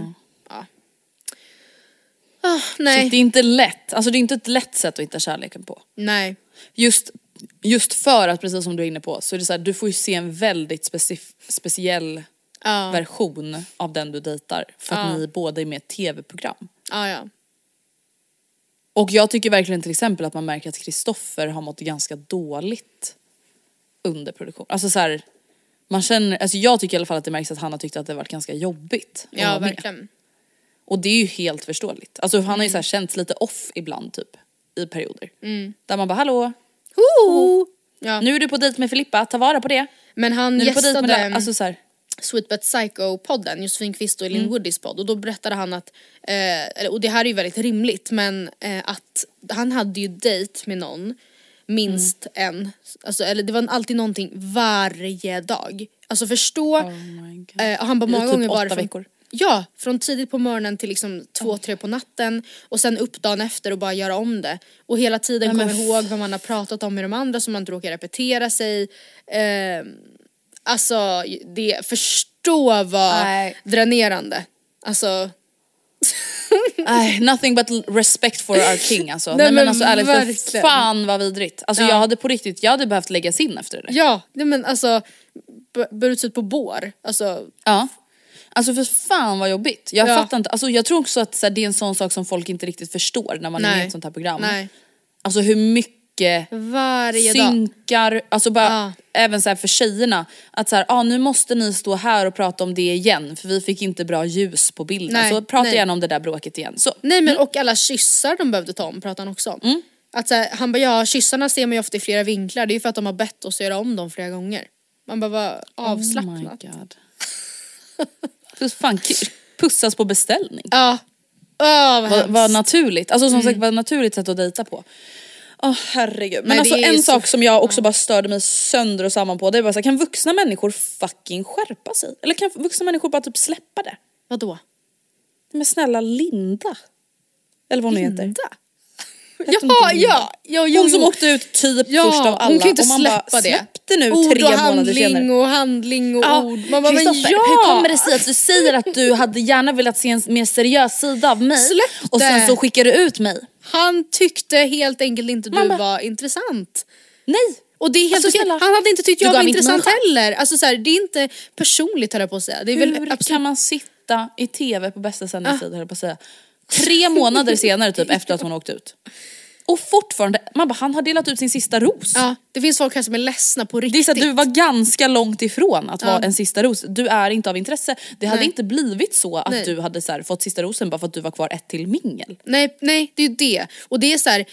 Ja. Ah, Så nej, det är inte lätt, alltså det är inte ett lätt sätt att hitta kärleken på. nej. Just, just för att, precis som du är inne på, så är det så här, du får ju se en väldigt specif- speciell Ja. version av den du dejtar. För att Ja. ni båda är med i ett tv-program. Ja, ja. Och jag tycker verkligen till exempel att man märker att Kristoffer har mått ganska dåligt under produktion. Alltså så här, man känner, alltså jag tycker i alla fall att det märks att han har tyckt att det har varit ganska jobbigt. Ja, vara med. Och det är ju helt förståeligt. Alltså han har ju så här känts lite off ibland typ i perioder. Där man bara hallå, Ho! Ja. nu är du på dejt med Filippa, ta vara på det. Men han Nu gästade. Alltså så här, Sweet But Psycho-podden, Josefin Kvist och Elin Mm. Woodys podd och då berättade han att, eh, och det här är ju väldigt rimligt men eh, att han hade ju dejt med någon minst Mm. en, alltså, eller det var alltid någonting varje dag. Alltså förstå, oh eh, han bara många typ gånger var det från, veckor. Ja, från tidigt på morgonen till liksom två, tre på natten och sen upp dagen efter och bara göra om det. Och hela tiden men komma ihåg vad man har pratat om med de andra så man inte råkar repetera sig. Eh, alltså, det, förstå vad Nej. dränerande. Alltså, [laughs] Nej, nothing but respect for our king alltså. Nej, Nej, men men alltså ärligt, för verkligen. fan vad vidrigt. Alltså Ja. jag hade på riktigt, jag hade behövt läggas in efter det ja, nej men alltså, b- burit ut på bår. Alltså, Ja. Alltså för fan vad jobbigt. Jag Ja. fattar inte, alltså jag tror också att här, det är en sån sak som folk inte riktigt förstår när man är med i Nej. ett sånt här program. nej. Alltså hur mycket Varje dag. synkar, alltså bara Ja. även så här för tjejerna. Att så här, ah, nu måste ni stå här och prata om det igen för vi fick inte bra ljus på bilden. Nej, så prata nej. gärna om det där bråket igen. Så. Nej men och alla kyssar de behövde ta om pratar han också om. Mm. Att så här, han bara ja kyssarna ser man ju ofta i flera vinklar, det är ju för att de har bett oss göra om dem flera gånger. Man bara vad avslappnat. Oh [laughs] fan, pussas på beställning. Ja. Åh vad Vad, vad naturligt, alltså som sagt vad naturligt sätt att dejta på. Åh herregud. Men Nej, alltså en så- sak som jag också bara störde mig sönder och samman på det är bara så här, kan vuxna människor fucking skärpa sig? Eller kan vuxna människor bara typ släppa det? Vadå? Men snälla Linda. Eller vad hon. Linda? Heter Jaha ja, ja jo, Hon som jo. åkte ut typ Ja, först av alla. hon kan inte släppa bara, det. Släpp det nu Ord tre månader senare. och handling och Ja, ord. Man bara, men ja! hur kommer det sig att du säger att du hade gärna velat se en mer seriös sida av mig Släpp och sen så skickar du ut mig? Han tyckte helt enkelt inte du bara- var intressant. Nej! Och det är helt Alltså. Han hade inte tyckt jag var intressant heller. Alltså så här, det är inte personligt höll jag på att säga. Det är väl Hur absolut... kan man sitta i tv på bästa sändningstid höll jag på att säga. Tre månader senare typ efter att hon åkt ut. Och fortfarande, man bara han har delat ut sin sista ros. Ja, det finns folk här som är ledsna på Det är riktigt. så att du var ganska långt ifrån att Ja. vara en sista ros. Du är inte av intresse. Det hade Nej. inte blivit så att Nej. du hade så här, fått sista rosen bara för att du var kvar ett till mingel. Nej, nej, det är ju det. Och det är så här,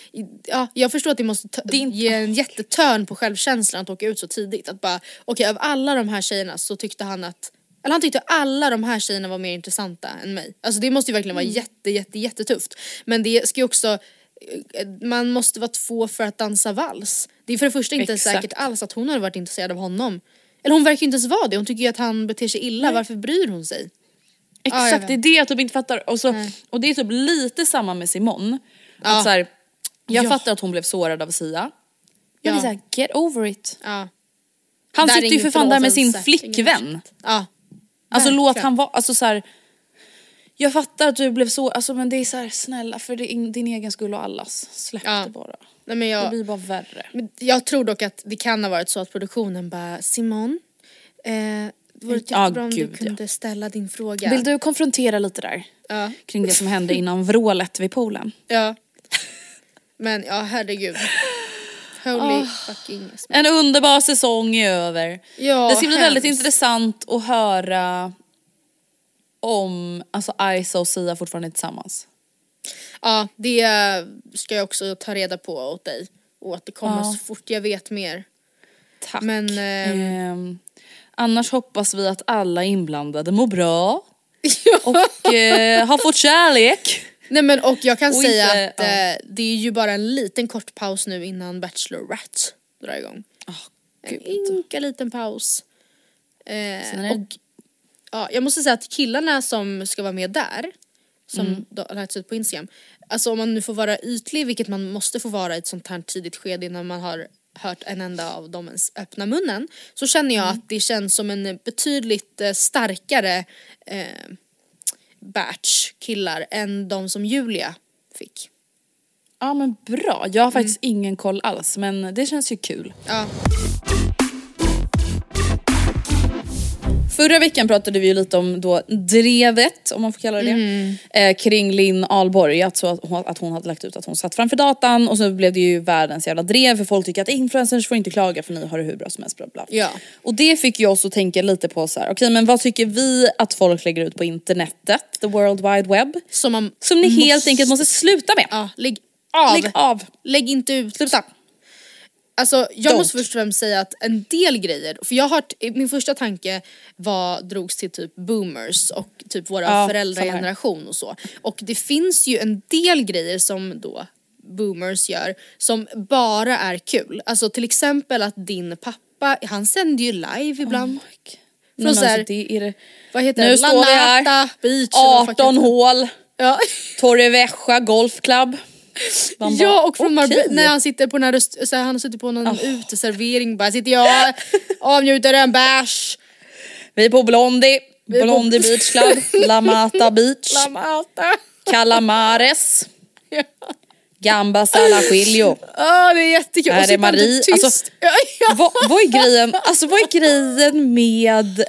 ja, jag förstår att det måste ta, ge en jättetörn på självkänslan att åka ut så tidigt. Att bara, okej av alla de här tjejerna så tyckte han att eller han tyckte alla de här tjejerna var mer intressanta än mig. Alltså det måste ju verkligen vara Mm. jätte, jätte, jättetufft. Men det ska ju också, man måste vara två för att dansa vals. Det är för det första inte Exakt. säkert alls att hon hade varit intresserad av honom. Eller hon verkar ju inte ens vara det, hon tycker ju att han beter sig illa, varför bryr hon sig? Ja, Exakt, vet. det är det jag typ inte fattar. Och, så, och det är typ lite samma med Simone. Ja. Att så här, jag Ja. fattar att hon blev sårad av Sia. Jag Ja. vill säga get over it. Ja. Han Där är sitter ju för fan där med sin flickvän. Ja. Alltså låt han vara, alltså så här, Jag fattar att du blev så, alltså men det är så här, snälla för din, din egen skull och allas. Släpp Ja. det bara. Nej, men jag, Det blir bara värre. Men jag tror dock att det kan ha varit så att produktionen bara Simon, eh, det vore Ja, jättebra om gud, du kunde ställa din fråga. Vill du konfrontera lite där? Ja. Kring det som hände innan vrålet vid poolen. Ja. Men ja herregud. Holy Ah. fucking smoke. En underbar säsong är över. Ja, det ska bli väldigt hemskt. intressant att höra om alltså Isa och Sia fortfarande är tillsammans. Ja det ska jag också ta reda på åt dig. Och återkomma Ja. så fort jag vet mer. Tack. Men ehm, Ehm, annars hoppas vi att alla inblandade mår bra. [laughs] Och eh, har fått kärlek. Nej men och jag kan Och säga inte- att eh, det är ju bara en liten kort paus nu innan Bachelorette drar igång. en ynka liten paus. Eh, Sen är det- och ja, jag måste säga att killarna som ska vara med där, som Mm. har lagts ut på Instagram, alltså om man nu får vara ytlig, vilket man måste få vara i ett sånt här tidigt skede innan man har hört en enda av dem ens öppna munnen, så känner jag att det känns som en betydligt eh, starkare eh, batch killar än de som Julia fick. Ja men bra, jag har faktiskt ingen koll alls men det känns ju kul. Ja. Förra veckan pratade vi ju lite om då drevet, om man får kalla det Mm. eh, kring Linn Ahlborg, att, så att, hon, att hon hade lagt ut att hon satt framför datan och så blev det ju världens jävla drev för folk tycker att influencers får inte klaga för ni har det hur bra som helst. Bla bla. Ja. Och det fick ju oss att tänka lite på så här: okej men vad tycker vi att folk lägger ut på internetet, the world wide web? Som, man som ni helt måste- enkelt måste sluta med. Ja, lägg av. Lägg av. Lägg inte ut. Sluta. Alltså jag Don't. måste först och främst säga att en del grejer, för jag har, min första tanke var, drogs till typ boomers och typ våra Ja, föräldrageneration och så. Och det finns ju en del grejer som då boomers gör som bara är kul. Alltså till exempel att din pappa, han sänder ju live ibland. Nej, men så här- alltså, det är det. Vad heter Nu det? står vi här. Beach. eller vad fuck 18 heter det? hål. Ja. Torrevieja Golfklubb. Man bara, Ja och från. Marbella, när han sitter på den här så här, han har suttit på någon uteservering bara sitter jag avnjuter en bärs. Vi är på Blondie. Är på- Blondie Beach Club. La Mata Beach. [laughs] La Mata. Calamares. Gambas [laughs] alla Chilio. Ja det är jättekul. Här är Marie. Alltså. [laughs] Vad, vad är grejen, alltså vad är grejen med,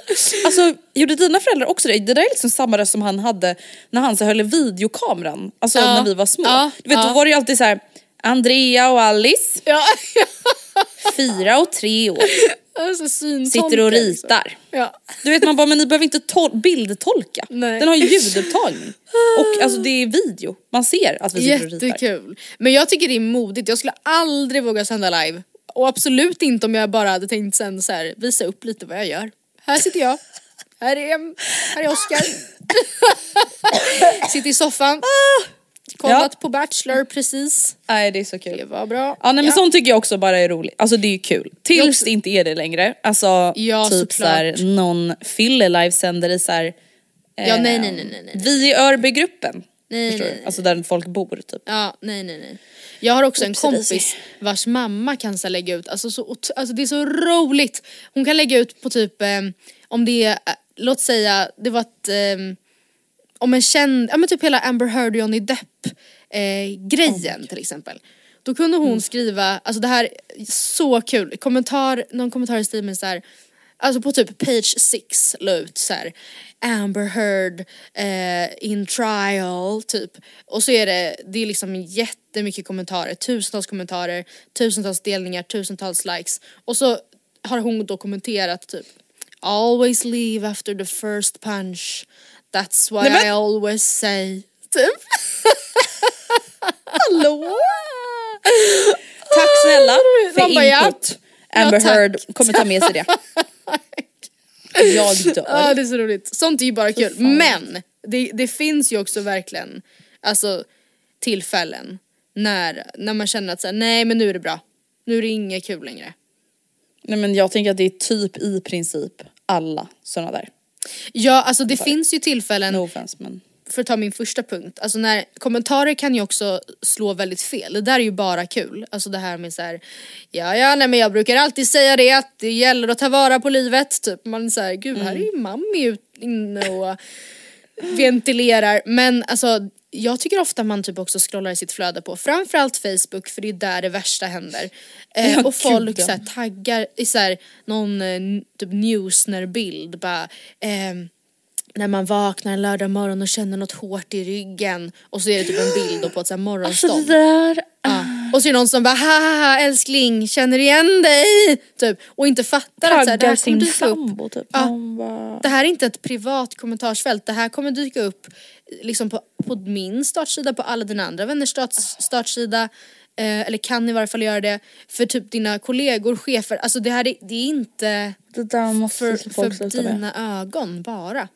alltså gjorde dina föräldrar också det? Det där är liksom samma röst som han hade när han så höll i videokameran, alltså Ja. när vi var små. Ja, Du vet ja. då var det ju alltid så här. Andrea och Alice, Ja, [laughs] fyra och tre år, [laughs] alltså, sitter och liksom. ritar. Ja. Du vet man bara, men ni behöver inte tol- bildtolka. Nej. Den har ju ljudupptagning. Och alltså det är video, man ser att vi sitter och ritar. Jättekul. Men jag tycker det är modigt, jag skulle aldrig våga sända live. Och absolut inte om jag bara hade tänkt sen så här, visa upp lite vad jag gör. Här sitter jag. Här är, här är Oscar. [laughs] sitter i soffan. Kollat på Bachelor precis. Nej det är så kul. Det var bra. Ja nej men Ja. sånt tycker jag också bara är roligt. Alltså det är ju kul. Tills det inte är det längre. Alltså Ja, typ såhär någon fyller livesänder i såhär Ja, nej, nej, nej, nej, nej. Vi i Örbygruppen. Nej, Förstår nej, nej. Alltså där folk bor typ. Ja, nej nej nej. Jag har också en kompis vars mamma kan så lägga ut, alltså, så, alltså det är så roligt. Hon kan lägga ut på typ, eh, om det är, eh, låt säga, det var ett, eh, om en känd, ja men typ hela Amber Heard och Johnny Depp eh, grejen till exempel. Då kunde hon skriva, alltså det här är så kul, kommentar, någon kommentar i stil med så här, Alltså på typ page 6 la ut så här, Amber Heard eh, in trial typ. Och så är det, det är liksom jättemycket kommentarer, tusentals kommentarer, tusentals delningar, tusentals likes. Och så har hon då kommenterat typ Always leave after the first punch. That's why Nej, men- I always say. Typ. Hallå? Tack snälla för Man bara, ja. input. Amber Ja, tack. Heard kommer ta med sig det. [laughs] Jag dör. Ja det är så roligt. Sånt är ju bara kul. Men det, det finns ju också verkligen alltså, tillfällen när, när man känner att så här, nej men nu är det bra. Nu är det inget kul längre. Nej men jag tänker att det är typ i princip alla sådana där. Ja alltså det finns ju tillfällen, No offense men. För att ta min första punkt, alltså när kommentarer kan ju också slå väldigt fel. Det där är ju bara kul. Alltså det här med så här, ja ja nej men jag brukar alltid säga det att det gäller att ta vara på livet. Typ man säger gud här är ju mammi ut, inne och ventilerar. Men alltså jag tycker ofta man typ också scrollar i sitt flöde på framförallt Facebook för det är där det värsta händer. Eh, Ja, och folk så här, taggar i så här, någon eh, typ newsner-bild bara ehm, när man vaknar en lördag morgon och känner något hårt i ryggen och så är det typ en bild på ett så här Alltså morgonstånd. det där. Ja. Och så är det någon som bara haha älskling känner igen dig typ och inte fattar att så här, det Taggar här kommer dyka upp. sambo typ. Ja. Bara... Det här är inte ett privat kommentarsfält, det här kommer dyka upp liksom på, på min startsida, på alla dina andra vänners start, startsida. Eh, eller kan i varje fall göra det för typ dina kollegor, chefer. Alltså det här är, det är inte Det för, för sluta med. dina ögon bara.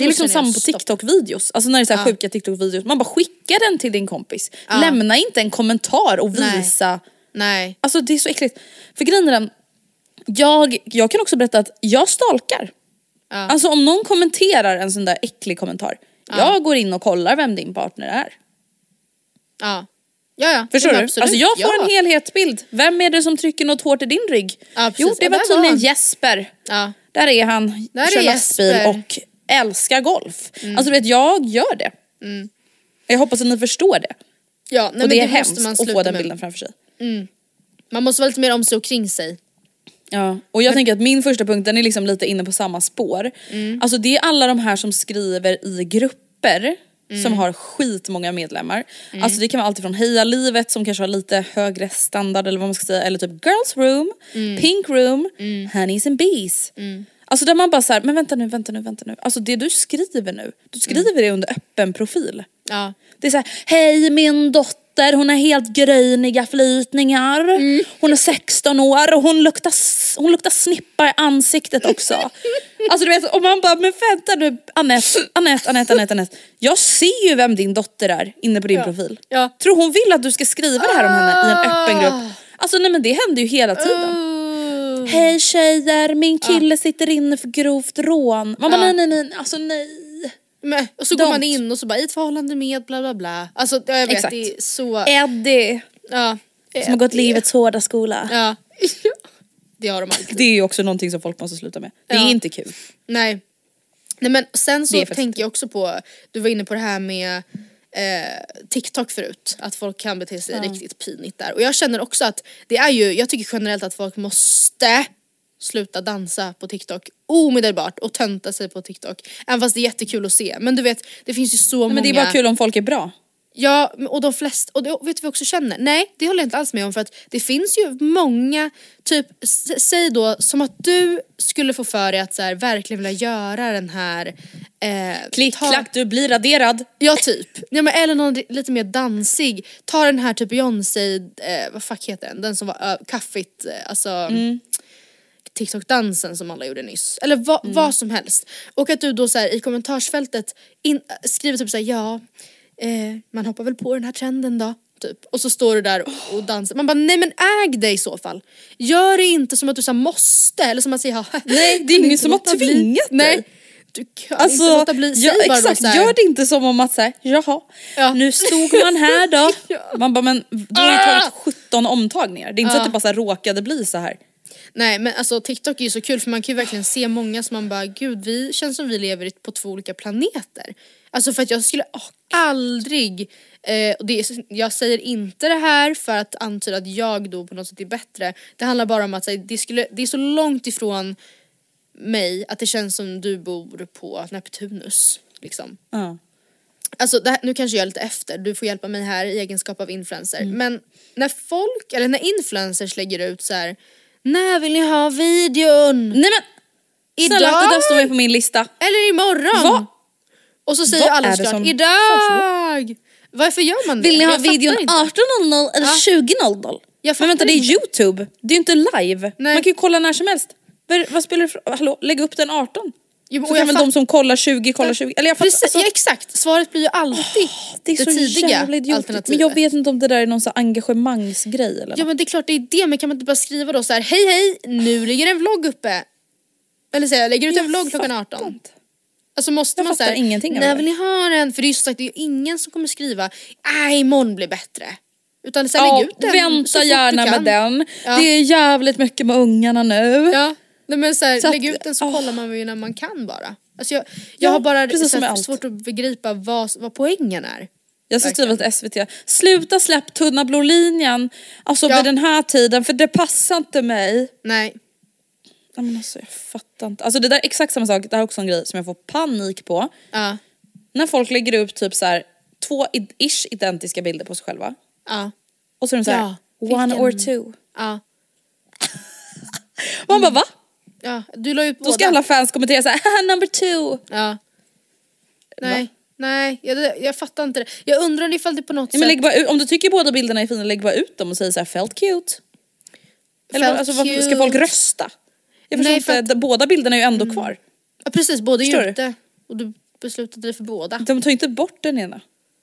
Det är liksom samma på. TikTok-videos. Alltså när det är så här Ja. sjuka TikTok-videos. Man bara skickar den till din kompis. Ja. Lämna inte en kommentar och Nej. visa. Nej. Alltså det är så äckligt. För grejen är den, jag, jag kan också berätta att jag stalkar. Ja. Alltså om någon kommenterar en sån där äcklig kommentar. Jag går in och kollar vem din partner är. Ja. Ja, ja. Förstår du? absolut. Alltså jag får ja. en helhetsbild. Vem är det som trycker något hårt i din rygg? Ja, jo det var tydligen. Jesper. Ja. Där är han, Där kör är lastbil Jesper. och älskar golf. Alltså du vet jag gör det. Jag hoppas att ni förstår det. Ja, nej, och men det är måste hemskt man att få den med. bilden framför sig. Man måste vara lite mer om sig och kring sig. Ja, och jag tänker att min första punkt den är liksom lite inne på samma spår. Mm. Alltså det är alla de här som skriver i grupper Mm. som har skitmånga medlemmar. Alltså det kan vara allt från Heja Livet som kanske har lite högre standard eller vad man ska säga eller typ Girls Room, Mm. Pink Room, Honeys and Bees. Alltså där man bara såhär, men vänta nu, vänta nu, vänta nu. Alltså det du skriver nu, du skriver det under öppen profil. Ja. Det är såhär, hej min dotter hon har helt gröniga flytningar. Hon är 16 år och hon luktar, hon luktar snippa i ansiktet också. [laughs] alltså du vet, och man bara, men vänta nu Anette, Anette, Anette, Anette, Anette. Jag ser ju vem din dotter är inne på din Ja. profil. Ja. Tror hon vill att du ska skriva det här om henne i en öppen grupp? Alltså nej men det händer ju hela tiden. Hej tjejer, min kille sitter inne för grovt rån. Man bara Ja. nej nej nej, alltså nej. Men, och så går man Don't. in och så bara i ett förhållande med bla bla bla. Alltså jag vet Exakt. det är så... Eddie. Ja. Som har gått livets hårda skola. Ja. [laughs] det har de alltid. Det är ju också någonting som folk måste sluta med. Det är Ja. inte kul. Nej. Nej men sen så tänker jag också på, du var inne på det här med eh, TikTok förut, att folk kan bete sig Ja. riktigt pinigt där. Och jag känner också att det är ju, jag tycker generellt att folk måste sluta dansa på TikTok omedelbart och tönta sig på TikTok. Även fast det är jättekul att se. Men du vet, det finns ju så Nej, många... men det är bara kul om folk är bra. Ja, och de flesta, och det, vet jag också känner? Nej, det håller jag inte alls med om för att det finns ju många, typ, säg då som att du skulle få för dig att så här, verkligen vilja göra den här... Eh, Klick, ta- klack, du blir raderad. Ja typ. Ja, men, eller någon lite mer dansig. Ta den här typ Beyoncé, eh, vad fuck heter den? Den som var ö, kaffigt, eh, alltså Mm. TikTok-dansen som alla gjorde nyss. Eller va, Mm. vad som helst. Och att du då så här, i kommentarsfältet in, skriver typ såhär ja, eh, man hoppar väl på den här trenden då. Typ. Och så står du där och, och dansar. Man bara nej men äg dig i så fall. Gör det inte som att du så här, måste eller som att säga ja, [laughs] Nej, det är ingen som har tvingat Nej. Du kan Alltså, inte låta bli. Ja, bara då exakt, så här, gör det inte som om att säga jaha, nu stod man här då. [laughs] Man bara men du har ju tagit 17 omtagningar. Det är inte så Ah. att det bara så här råkade bli så här. Nej men alltså TikTok är ju så kul för man kan ju verkligen se många som man bara gud vi känns som vi lever på två olika planeter. Alltså för att jag skulle aldrig, eh, och det jag säger inte det här för att antyda att jag då på något sätt är bättre. Det handlar bara om att så här, det, skulle, det är så långt ifrån mig att det känns som du bor på Neptunus. Liksom. Ja. Alltså här, nu kanske jag är lite efter, du får hjälpa mig här i egenskap av influencer. Men när folk, eller när influencers lägger ut så här. när vill ni ha videon? Nej men! Idag? Snälla det där står med på min lista. Eller imorgon? Va? Och så säger Vad alla såklart som idag! Varför gör man det? Vill ni ha Jag videon inte. 18.00 eller Ja. 20.00? Jag Men vänta det är youtube, det är ju inte live. Man kan ju kolla när som helst. Vad, vad spelar det för Hallå, lägg upp den 18. Jo, så kan jag väl de som kollar 20 kolla 20. Eller jag fattar, Precis, alltså, ja, exakt, svaret blir ju alltid det är det så tidiga alternativet. Men jag vet inte om det där är någon här engagemangsgrej eller Ja något. men det är klart det är det, men kan man inte bara skriva då så här: hej hej, nu ligger en vlogg uppe. Eller säga, jag lägger ut en vlogg klockan 18. Alltså måste Jag man av när vill ni ha den? För det är ju så sagt, det är ju ingen som kommer skriva, nej imorgon blir bättre. Utan så här, Ja, lägg ut den så vänta du gärna med den. Ja. Det är jävligt mycket med ungarna nu. Ja, nej, men så här, Så lägg ut den så åh. kollar man ju när man kan bara. Alltså jag, jag Ja, har bara så här, svårt att begripa vad, vad poängen är. Jag ska skriva till SVT, sluta släpp tunna blå linjen alltså Ja. vid den här tiden för det passar inte mig. Nej. Ja, men alltså, jag fattar inte. Alltså det där är exakt samma sak, det här är också en grej som jag får panik på. Ja. När folk lägger upp typ så här två ish identiska bilder på sig själva. Ja. Och så är de så här, Ja, one vilken- or two. Ja. [laughs] Man bara va? Ja, du la ut båda. Då ska alla fans kommentera så här, "Haha, number two. Ja. Nej, nej, jag, jag fattar inte det. Jag undrar ifall det på något men sätt... bara om du tycker båda bilderna är fina, lägg bara ut dem och säg så här, felt cute. Eller Felt alltså, varför, ska cute. folk rösta? Jag förstår Nej, inte, för att- Mm. båda bilderna är ju ändå kvar. Ja, precis, båda är ute. Och du beslutade dig för båda. De tar inte bort den ena.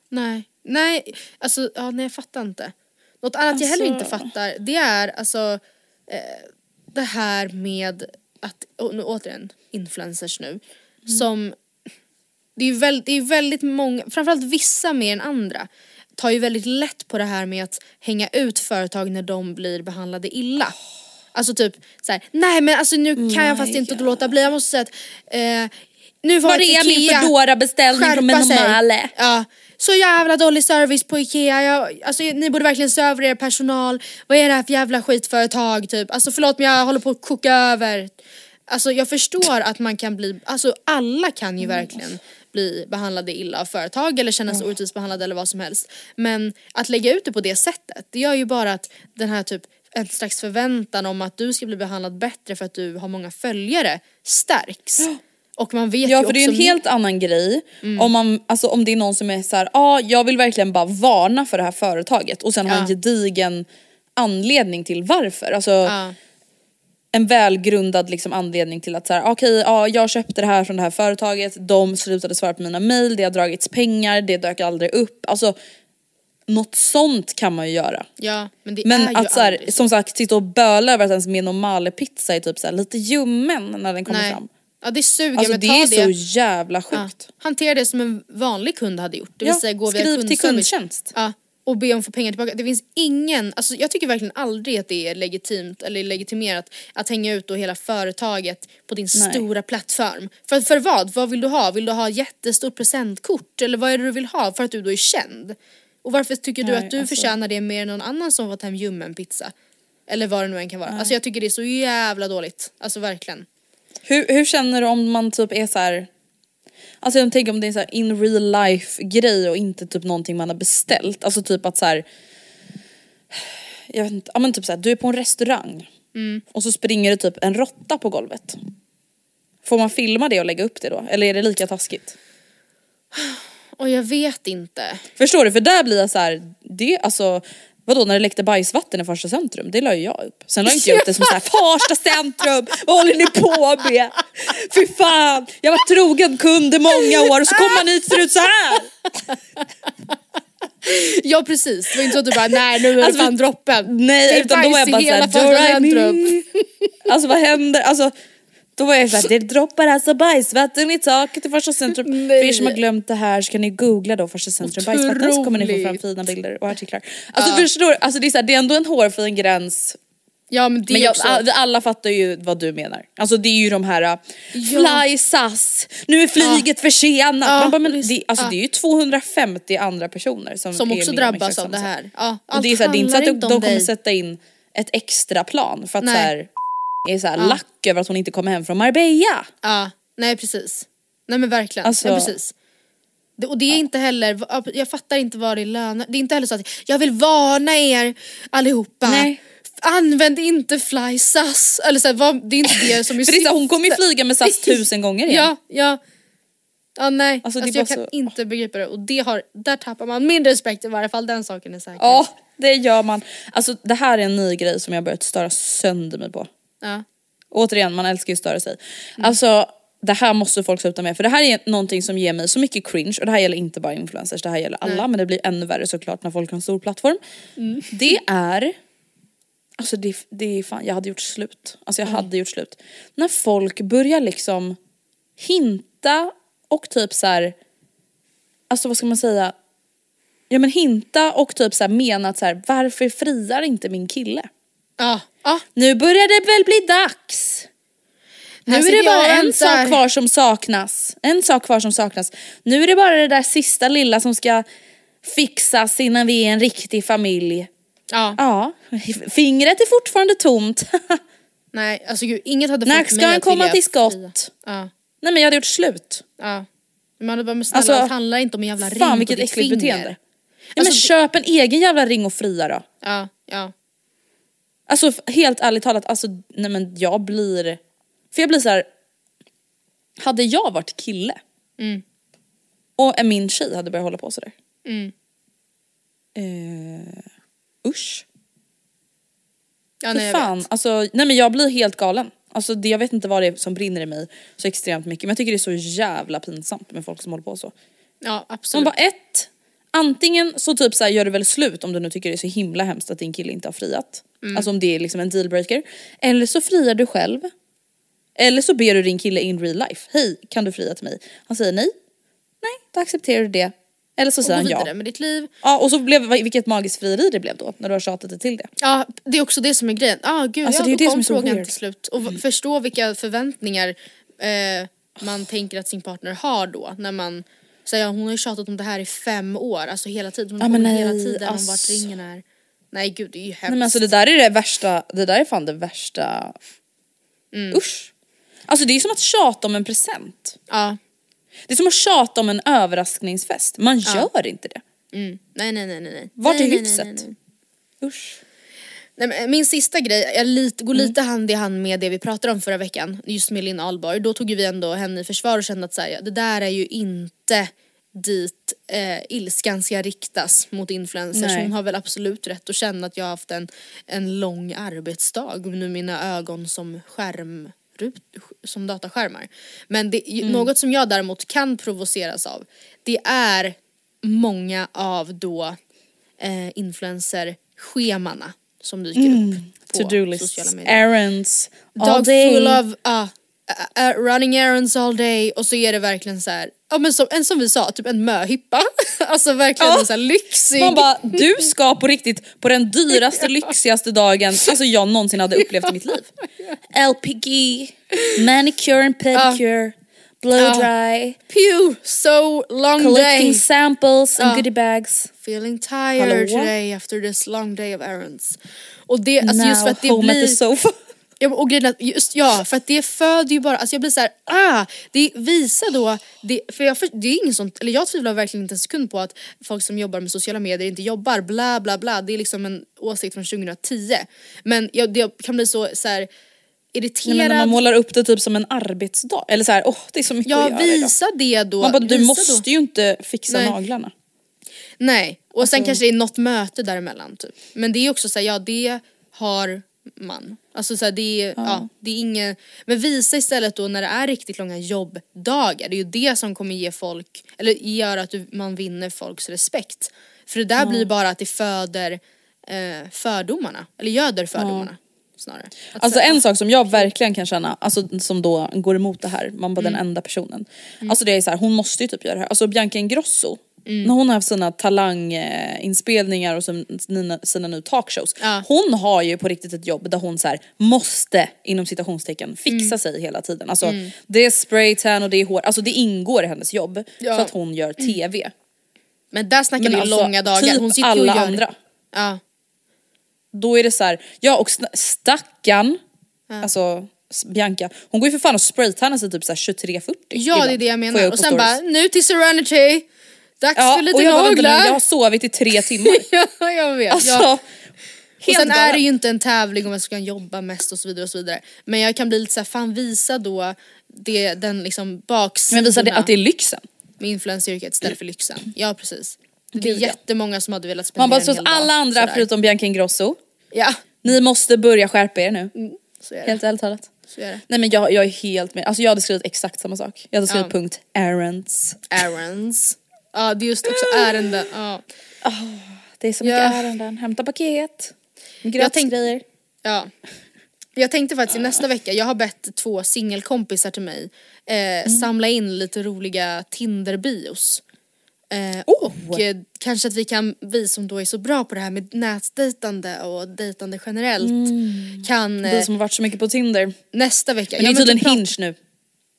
Nej, nej, alltså ja, nej jag fattar inte. Något annat jag heller inte Alltså- fattar det är alltså eh, det här med att, och nu återigen influencers nu, Mm. som det är ju väldigt, det är väldigt många, framförallt vissa mer än andra, tar ju väldigt lätt på det här med att hänga ut företag när de blir behandlade illa. Alltså typ såhär, nej men alltså nu kan jag fast inte låta bli, jag måste säga att eh, nu var Var är min Ikea- Foodora-beställning från. Minimale? Ja, så jävla dålig service på Ikea, jag, alltså ni borde verkligen se över er personal, vad är det här för jävla skitföretag typ, alltså förlåt men jag håller på att koka över. Alltså jag förstår att man kan bli, alltså alla kan ju Mm. verkligen bli behandlade illa av företag eller känna sig orättvist behandlade eller vad som helst. Men att lägga ut det på det sättet, det gör ju bara att den här typ en slags förväntan om att du ska bli behandlad bättre för att du har många följare stärks. Och man vet Ja ju för det är ju en helt annan grej Mm. om, man, alltså, om det är någon som är så här, ja ah, jag vill verkligen bara varna för det här företaget och sen ha en Ja. gedigen anledning till varför. Alltså, Ja. En välgrundad liksom, anledning till att så här, okej ja, jag köpte det här från det här företaget, de slutade svara på mina mail, det har dragits pengar, det dök aldrig upp. Alltså något sånt kan man ju göra. Ja, men det Men är ju att så här, som sagt sitta och böla över att ens med normal pizza är typ så här, lite ljummen när den kommer Nej. fram. Ja det suger Alltså men det ta är det. så jävla sjukt. Ja. Hantera det som en vanlig kund hade gjort. Det vill Ja, säga gå via skriv till kundtjänst. Ja, och be om att få pengar tillbaka. Det finns ingen, alltså jag tycker verkligen aldrig att det är legitimt eller legitimerat att hänga ut då hela företaget på din Nej. stora plattform. För, för vad? Vad vill du ha? Vill du ha jättestort presentkort? Eller vad är det du vill ha för att du då är känd? Och varför tycker du Nej, att du alltså- förtjänar det mer än någon annan som fått hem ljummen pizza? Eller vad det nu än kan vara. Alltså jag tycker det är så jävla dåligt. Alltså verkligen. Hur, hur känner du om man typ är så här. Alltså jag tänker om det är så här in real life grej och inte typ någonting man har beställt. Alltså typ att så här. Jag vet inte, ja men typ så här, du är på en restaurang Mm. och så springer det typ en råtta på golvet. Får man filma det och lägga upp det då? Eller är det lika taskigt? Och jag vet inte. Förstår du? För där blir jag så här, det alltså Vadå när det läckte bajsvatten i Farsta centrum? Det la ju jag upp. Sen la inte jag upp det som såhär [laughs] Farsta centrum, vad håller ni på med? Fy fan, jag var trogen kund i många år och så kommer man hit och ser ut så här. [laughs] Ja precis, det var inte så att du bara nej nu är det Alltså, fan droppen. Nej Det är utan då var jag bara såhär, Farsta "Do I centrum." me?" Alltså vad händer? Alltså då var jag såhär, det droppar alltså bajsvatten i taket i Farsta centrum. För er som har glömt det här så kan ni googla då Farsta centrum bajsvatten så kommer ni få fram Otroligt. fina bilder och artiklar. Alltså Ja. förstår? Alltså det är, så här, det är ändå en hårfin gräns Ja men det men jag, också... alla fattar ju vad du menar. Alltså det är ju de här uh, Fly SAS, nu är flyget försenat. Ja, Man bara, men det, alltså Ja. det är ju 250 andra personer som, Som också drabbas av det här. Ja, Och allt det är, så här, det är inte så att de, de kommer sätta in ett extra plan för att Nej. så här, är så här Ja. lack över att hon inte kommer hem från Marbella. Ja, nej precis. Nej men verkligen, Alltså- ja, precis. Det, och det är inte heller, jag fattar inte vad det lönar. Det är inte heller så att jag vill varna er allihopa. Nej. Använd inte fly SAS. Eller så här, vad, det är inte det som är [laughs] För hon kommer ju flyga med SAS [laughs] tusen gånger igen. Ja, ja. Ja nej, Alltså, alltså, jag kan så- inte begripa det och det har, där tappar man min respekt i varje fall, den saken är säker. Ja, det gör man. Alltså det här är en ny grej som jag börjat störa sönder mig på. Ja. Återigen, man älskar ju att störa sig. Alltså det här måste folk sluta med för det här är någonting som ger mig så mycket cringe och det här gäller inte bara influencers, det här gäller alla Nej. men det blir ännu värre såklart när folk har en stor plattform. Mm. Det är, alltså det, det är fan, jag hade gjort slut. Alltså jag hade gjort slut. När folk börjar liksom hinta och typ så här, alltså vad ska man säga, ja men hinta och typ så här mena att så här, varför friar inte min kille? Ja. Ja. Nu börjar det väl bli dags. Nu är det bara en sak kvar som saknas. En sak kvar som saknas. Nu är det bara det där sista lilla som ska fixas innan vi är en riktig familj. Ja. Ja, fingret är fortfarande tomt. [laughs] Nej, alltså gud, inget hade När fått ska mig han att komma vilja till skott? Ja. Nej men jag hade gjort slut. Ja. Man hade bara, men snälla Alltså, allt handlar inte om en jävla ring Fan vilket äckligt finger. beteende. Ja, Alltså, men köp en egen jävla ring och fria då. Ja, ja. Alltså helt ärligt talat, alltså nej men jag blir, för jag blir så här. hade jag varit kille Mm. och en min tjej hade börjat hålla på sådär. Mm. Eh, usch. Ja, nej, jag fan, vet. alltså nej men jag blir helt galen. Alltså det, jag vet inte vad det är som brinner i mig så extremt mycket men jag tycker det är så jävla pinsamt med folk som håller på så. Ja, Man absolut. bara ett, antingen så typ så här, gör du väl slut om du nu tycker det är så himla hemskt att din kille inte har friat. Mm. Alltså om det är liksom en dealbreaker. Eller så friar du själv. Eller så ber du din kille in real life. Hej, kan du fria till mig? Han säger nej. Nej, då accepterar du det. Eller så säger han ja. med ditt liv. Ja och så blev, vilket magiskt frieri det blev då när du har tjatat dig till det. Ja, det är också det som är grejen. Ah, gud, Alltså, ja, det är då det kom som är så frågan weird. till slut. Och v- förstå vilka förväntningar eh, man tänker att sin partner har då. När man säger hon har ju tjatat om det här i fem år, alltså hela tiden. Hon Ja, kommer hela nej, tiden om alltså. vart ringen är. Nej gud det är ju hemskt. Nej men alltså det där är det värsta, det där är fan det värsta. Mm. Usch. Alltså det är som att tjata om en present. Ja. Det är som att tjata om en överraskningsfest. Man Ja. gör inte det. Mm. Nej nej nej nej. Vart är nej, hyfset? nej, nej. Usch. Nej, men min sista grej jag lite, går Mm. lite hand i hand med det vi pratade om förra veckan, just med Linn Ahlborg. Då tog ju vi ändå henne i försvar och kände att så här, det där är ju inte dit eh, ilskan ska riktas mot influencers. Nej. Hon har väl absolut rätt att känna att jag har haft en, en lång arbetsdag nu mina ögon som skärm som dataskärmar. Men det, Mm. något som jag däremot kan provoceras av det är många av då eh, influencer-schemana som dyker Mm. upp på To-do sociala lists, medier. errands, all Dag day. full of uh, uh, uh, running errands all day och så är det verkligen så här, ja men som, en som vi sa, typ en möhippa. [laughs] alltså verkligen Ja. en så här lyxig. Man bara, du ska på riktigt på den dyraste, [laughs] lyxigaste dagen alltså jag någonsin hade upplevt i mitt liv. [laughs] LPG, manicure and pedicure, blow Ja. dry, Pew, so long collecting day. samples and Ja. goodie bags. Feeling tired Hallå? today after this long day of errands. Och det, alltså just för Now att det home blir... at the sofa. Ja, och grejen just, ja, för att det föder ju bara, alltså jag blir så här, ah, det visar då, det, för jag, det är ingen sånt, eller jag tvivlar verkligen inte en sekund på att folk som jobbar med sociala medier inte jobbar, bla bla bla, det är liksom en åsikt från 2010. Men jag, det kan bli så, så här, Nej, irriterad. men när man målar upp det typ som en arbetsdag, eller så här, åh det är så mycket ja, att göra idag. visa det då. Man bara, du måste då. ju inte fixa Nej. naglarna. Nej, och sen Alltså- kanske det är något möte däremellan typ. Men det är också såhär, ja det har man. Alltså såhär, det är, ja. det är inget, men visa istället då när det är riktigt långa jobbdagar, det är ju det som kommer ge folk, eller göra att du, man vinner folks respekt. För det där Ja. blir bara att det föder eh, fördomarna, eller göder fördomarna snarare. Att Alltså säga, en sak som jag verkligen kan känna, alltså som då går emot det här, man bara den Mm. enda personen. Mm. Alltså det är så här, hon måste ju typ göra det här. Alltså Bianca Ingrosso, Mm. när hon har haft sina talanginspelningar och sina, sina nu talkshows. Hon har ju på riktigt ett jobb där hon så här, måste inom citationstecken fixa Mm. sig hela tiden. Alltså Mm. det är spraytan och det är hår, alltså det ingår i hennes jobb Ja. för att hon gör TV. Men där snackar Men vi alltså, långa dagar. typ Hon sitter alla och gör, andra. Ja. Då är det så här, ja och stackarn, alltså s- Bianca, hon går ju för fan och spraytannar sig typ så här 23-40 Ja ibland. det är det jag menar. upp och sen stories. bara, nu till Serenity! Dags Ja, för lite och jag bara, naglar! jag har sovit i tre timmar. [laughs] ja jag vet. Alltså, ja. Och sen är det ju inte en tävling om vem som ska jobba mest och så vidare och så vidare. Men jag kan bli lite såhär, fan visa då det, den liksom baksidorna. Men visa det, att det är lyxen. Med influenceryrket istället för lyxen. Ja precis. Det är Gud, jättemånga som hade velat spendera Man bara, en hel att dag alla andra sådär. förutom Bianca Ingrosso, Ja. ni måste börja skärpa er nu. Så är. Helt ärligt talat. Är. Nej men jag, jag är helt med, alltså jag hade skrivit exakt samma sak. Jag hade skrivit Ja. punkt errands. Errands. Ja det är just också ärenden. Ja. Det är så mycket Ja. ärenden, hämta paket, Jag gratisgrejer. Ja. Jag tänkte faktiskt i nästa vecka, jag har bett två singelkompisar till mig eh, samla in lite roliga Tinder-bios. Eh, Och eh, kanske att vi kan, vi som då är så bra på det här med nätdejtande och dejtande generellt kan Vi eh, som har varit så mycket på Tinder. nästa vecka. Men det är typ tydligen prata- Hinge nu.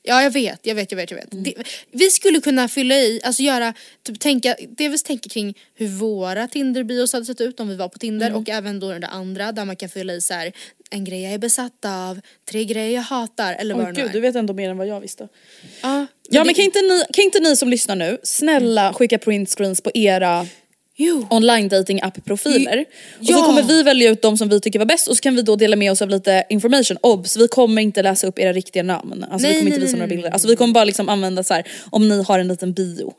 Ja jag vet, jag vet, jag vet, jag vet. Det, vi skulle kunna fylla i, alltså göra, typ tänka, delvis tänka kring hur våra Tinder-bios hade sett ut om vi var på Tinder Mm. och även då det andra där man kan fylla i så här, en grej jag är besatt av, tre grejer jag hatar eller vad det nu gud, är. du vet ändå mer än vad jag visste. Ja, Ja det- men kan inte, ni, kan inte ni som lyssnar nu snälla skicka printscreens på era. Online dating app profiler Och så Ja. kommer vi välja ut de som vi tycker var bäst och så kan vi då dela med oss av lite information. Obs! Vi kommer inte läsa upp era riktiga namn. Alltså vi Nej, kommer inte visa nej, några bilder. Alltså vi kommer bara liksom använda så här om ni har en liten bio.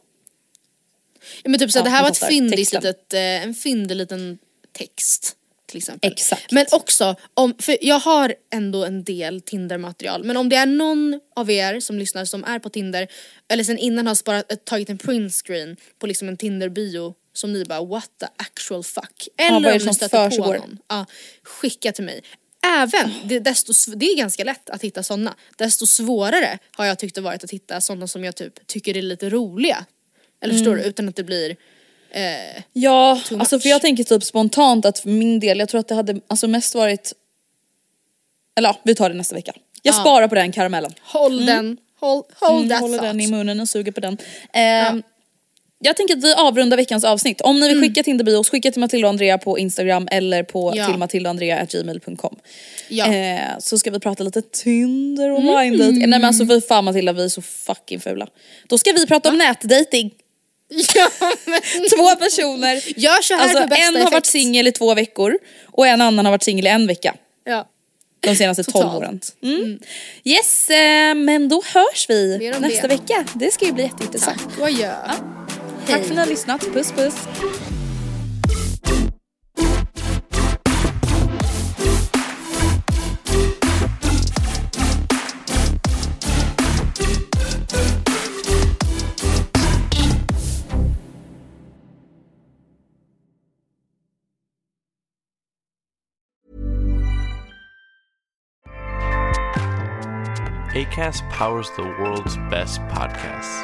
Ja, men typ så Ja, det här var ett fyndigt litet, eh, en fyndig liten text. Till exempel. Exakt. Men också, om, för jag har ändå en del Tinder-material men om det är någon av er som lyssnar som är på Tinder eller sen innan har sparat, eh, tagit en printscreen på liksom en Tinder-bio som ni bara what the actual fuck. Eller det om ni stöter på någon. Ja, skicka till mig. Även, det, desto, det är ganska lätt att hitta sådana. Desto svårare har jag tyckt det varit att hitta sådana som jag typ tycker är lite roliga. Eller förstår Mm. du? Utan att det blir eh, Ja, alltså för jag tänker typ spontant att för min del, jag tror att det hade alltså mest varit Eller ja, vi tar det nästa vecka. Jag Ja. sparar på den karamellen. Håll den, hold, hold Mm, that håller thought. den i munnen och suger på den. Ehm, Jag tänker att vi avrundar veckans avsnitt. Om ni vill skicka Tinder-bios, skicka till Matilda och Andrea på Instagram eller på Ja. till matildaandrea.gmail.com. Ja. Eh, så ska vi prata lite Tinder och date. Nej men alltså fy fan Matilda vi är så fucking fula. Då ska vi prata om nätdating. [laughs] Ja, men... Två personer. Gör så här Alltså för bästa en har varit effekt. singel i två veckor och en annan har varit singel i en vecka. Ja. De senaste. 12 åren. Mm. Yes, eh, men då hörs vi nästa det. vecka. Det ska ju bli jätteintressant. Tack och adjö. Hej. Tack för att ni har lyssnat. Puss, puss. ACAST powers the world's best podcasts